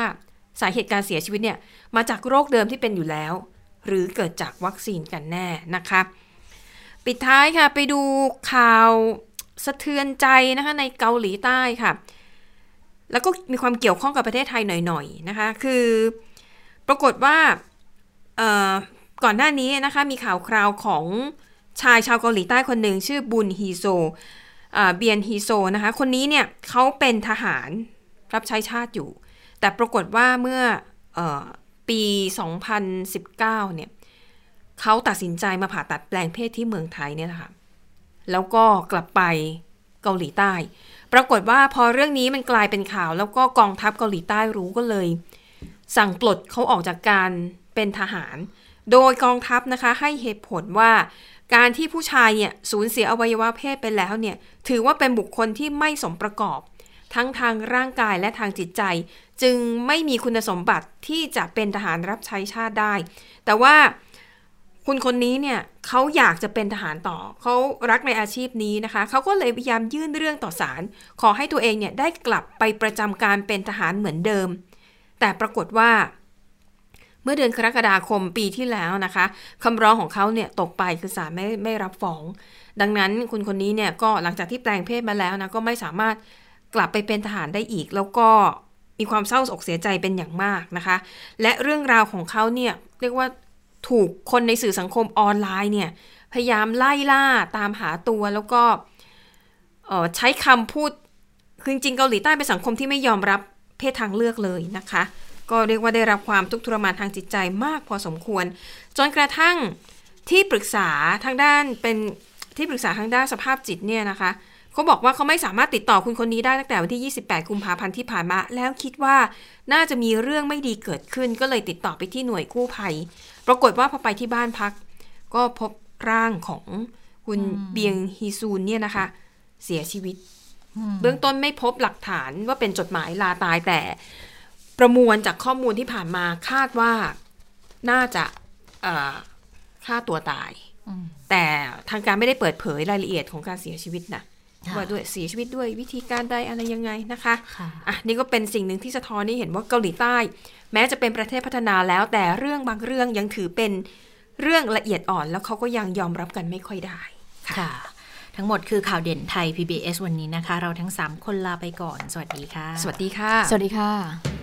สาเหตุการเสียชีวิตเนี่ย มาจากโรคเดิมที่เป็นอยู่แล้ว หรือเกิดจากวัคซีนกันแน่นะคะ ปิดท้ายค่ะ ไปดูข่าวสะเทือนใจนะคะในเกาหลีใต้ค่ะ แล้วก็มีความเกี่ยวข้องกับประเทศไทยหน่อยๆนะคะ คือปรากฏว่าก่อนหน้านี้นะคะมีข่าวคราวของ ชายชาวเกาหลีใต้คนหนึ่งชื่อบุนฮีโซเบียนฮีโซนะคะ คนนี้เนี่ยเขาเป็นทหารรับใช้ชาติอยู่ แต่ปรากฏว่าเมื่ออปี 2019 เนี่ยเขาตัดสินใจมาผ่าตัดแปลงเพศที่เมืองไทยเนี่ยแหละค่ะแล้วก็กลับไปเกาหลีใต้ ปรากฏว่าพอเรื่องนี้มันกลายเป็นข่าว แล้วก็กองทัพเกาหลีใต้รู้ก็เลย สั่งปลดเขาออกจากการเป็นทหาร โดยกองทัพนะคะให้เหตุผลว่า การที่ผู้ชายเนี่ยสูญเสียอวัยวะเพศไปแล้วเนี่ยถือว่าเป็นบุคคลที่ไม่สมประกอบ ทั้งทางร่างกายและทางจิตใจ จึงไม่มีคุณสมบัติที่จะเป็นทหารรับใช้ชาติได้ แต่ว่าคุณคนนี้เนี่ยเขาอยากจะเป็นทหารต่อ เขารักในอาชีพนี้นะคะ เขาก็เลยพยายามยื่นเรื่องต่อศาลขอให้ตัวเองเนี่ยได้กลับไปประจำการเป็นทหารเหมือนเดิม แต่ปรากฏว่า เมื่อเดือนกรกฎาคมปีที่แล้วนะคะคำร้องของเขาเนี่ยตกไปคือศาลไม่ไม่รับฟ้อง ดังนั้นคุณคนนี้เนี่ยก็หลังจากที่แปลงเพศมาแล้วนะก็ไม่สามารถกลับไปเป็นทหารได้อีก แล้วก็มีความเศร้าอกเสียใจเป็นอย่างมากนะคะ และเรื่องราวของเขาเนี่ยเรียกว่าถูกคนในสื่อสังคมออนไลน์เนี่ยพยายามไล่ล่าตามหาตัวแล้วก็ใช้คำพูดคือจริงเกาหลีใต้เป็นสังคมที่ไม่ยอมรับเพศทางเลือกเลยนะคะ ก็เรียกว่าได้รับความทุกข์ทรมานทางจิตใจมากพอสมควร จนกระทั่งที่ปรึกษาทางด้านเป็นที่ปรึกษาทางด้านสภาพจิตเนี่ยนะคะเขาบอกว่าเขาไม่สามารถติดต่อคุณคนนี้ได้ตั้งแต่วันที่ 28 กุมภาพันธ์ที่ผ่านมา แล้วคิดว่าน่าจะมีเรื่องไม่ดีเกิดขึ้น ก็เลยติดต่อไปที่หน่วยกู้ภัย ปรากฏว่าพอไปที่บ้านพัก ก็พบร่างของคุณเบียงฮีซูนเนี่ยนะคะ เสียชีวิต เบื้องต้นไม่พบหลักฐานว่าเป็นจดหมายลาตายแต่ ประมวลจากข้อมูลที่ผ่านมาคาดว่าน่าจะเอ่อฆ่าตัวตาย แต่ทางการไม่ได้เปิดเผยรายละเอียดของการเสียชีวิตนะค่ะว่าด้วยเสียชีวิตด้วยวิธีการใดอะไรยังไงนะคะค่ะอะนี่ก็เป็นสิ่งหนึ่งที่สะท้อนให้เห็นว่าเกาหลีใต้ แม้จะเป็นประเทศพัฒนาแล้ว แต่เรื่องบางเรื่องยังถือเป็นเรื่องละเอียดอ่อน แล้วเขาก็ยังยอมรับกันไม่ค่อยได้ค่ะทั้งหมดคือข่าวเด่นไทย PBS วันนี้นะคะ เราทั้ง 3 คนลาไปก่อน สวัสดีค่ะ สวัสดีค่ะ สวัสดีค่ะ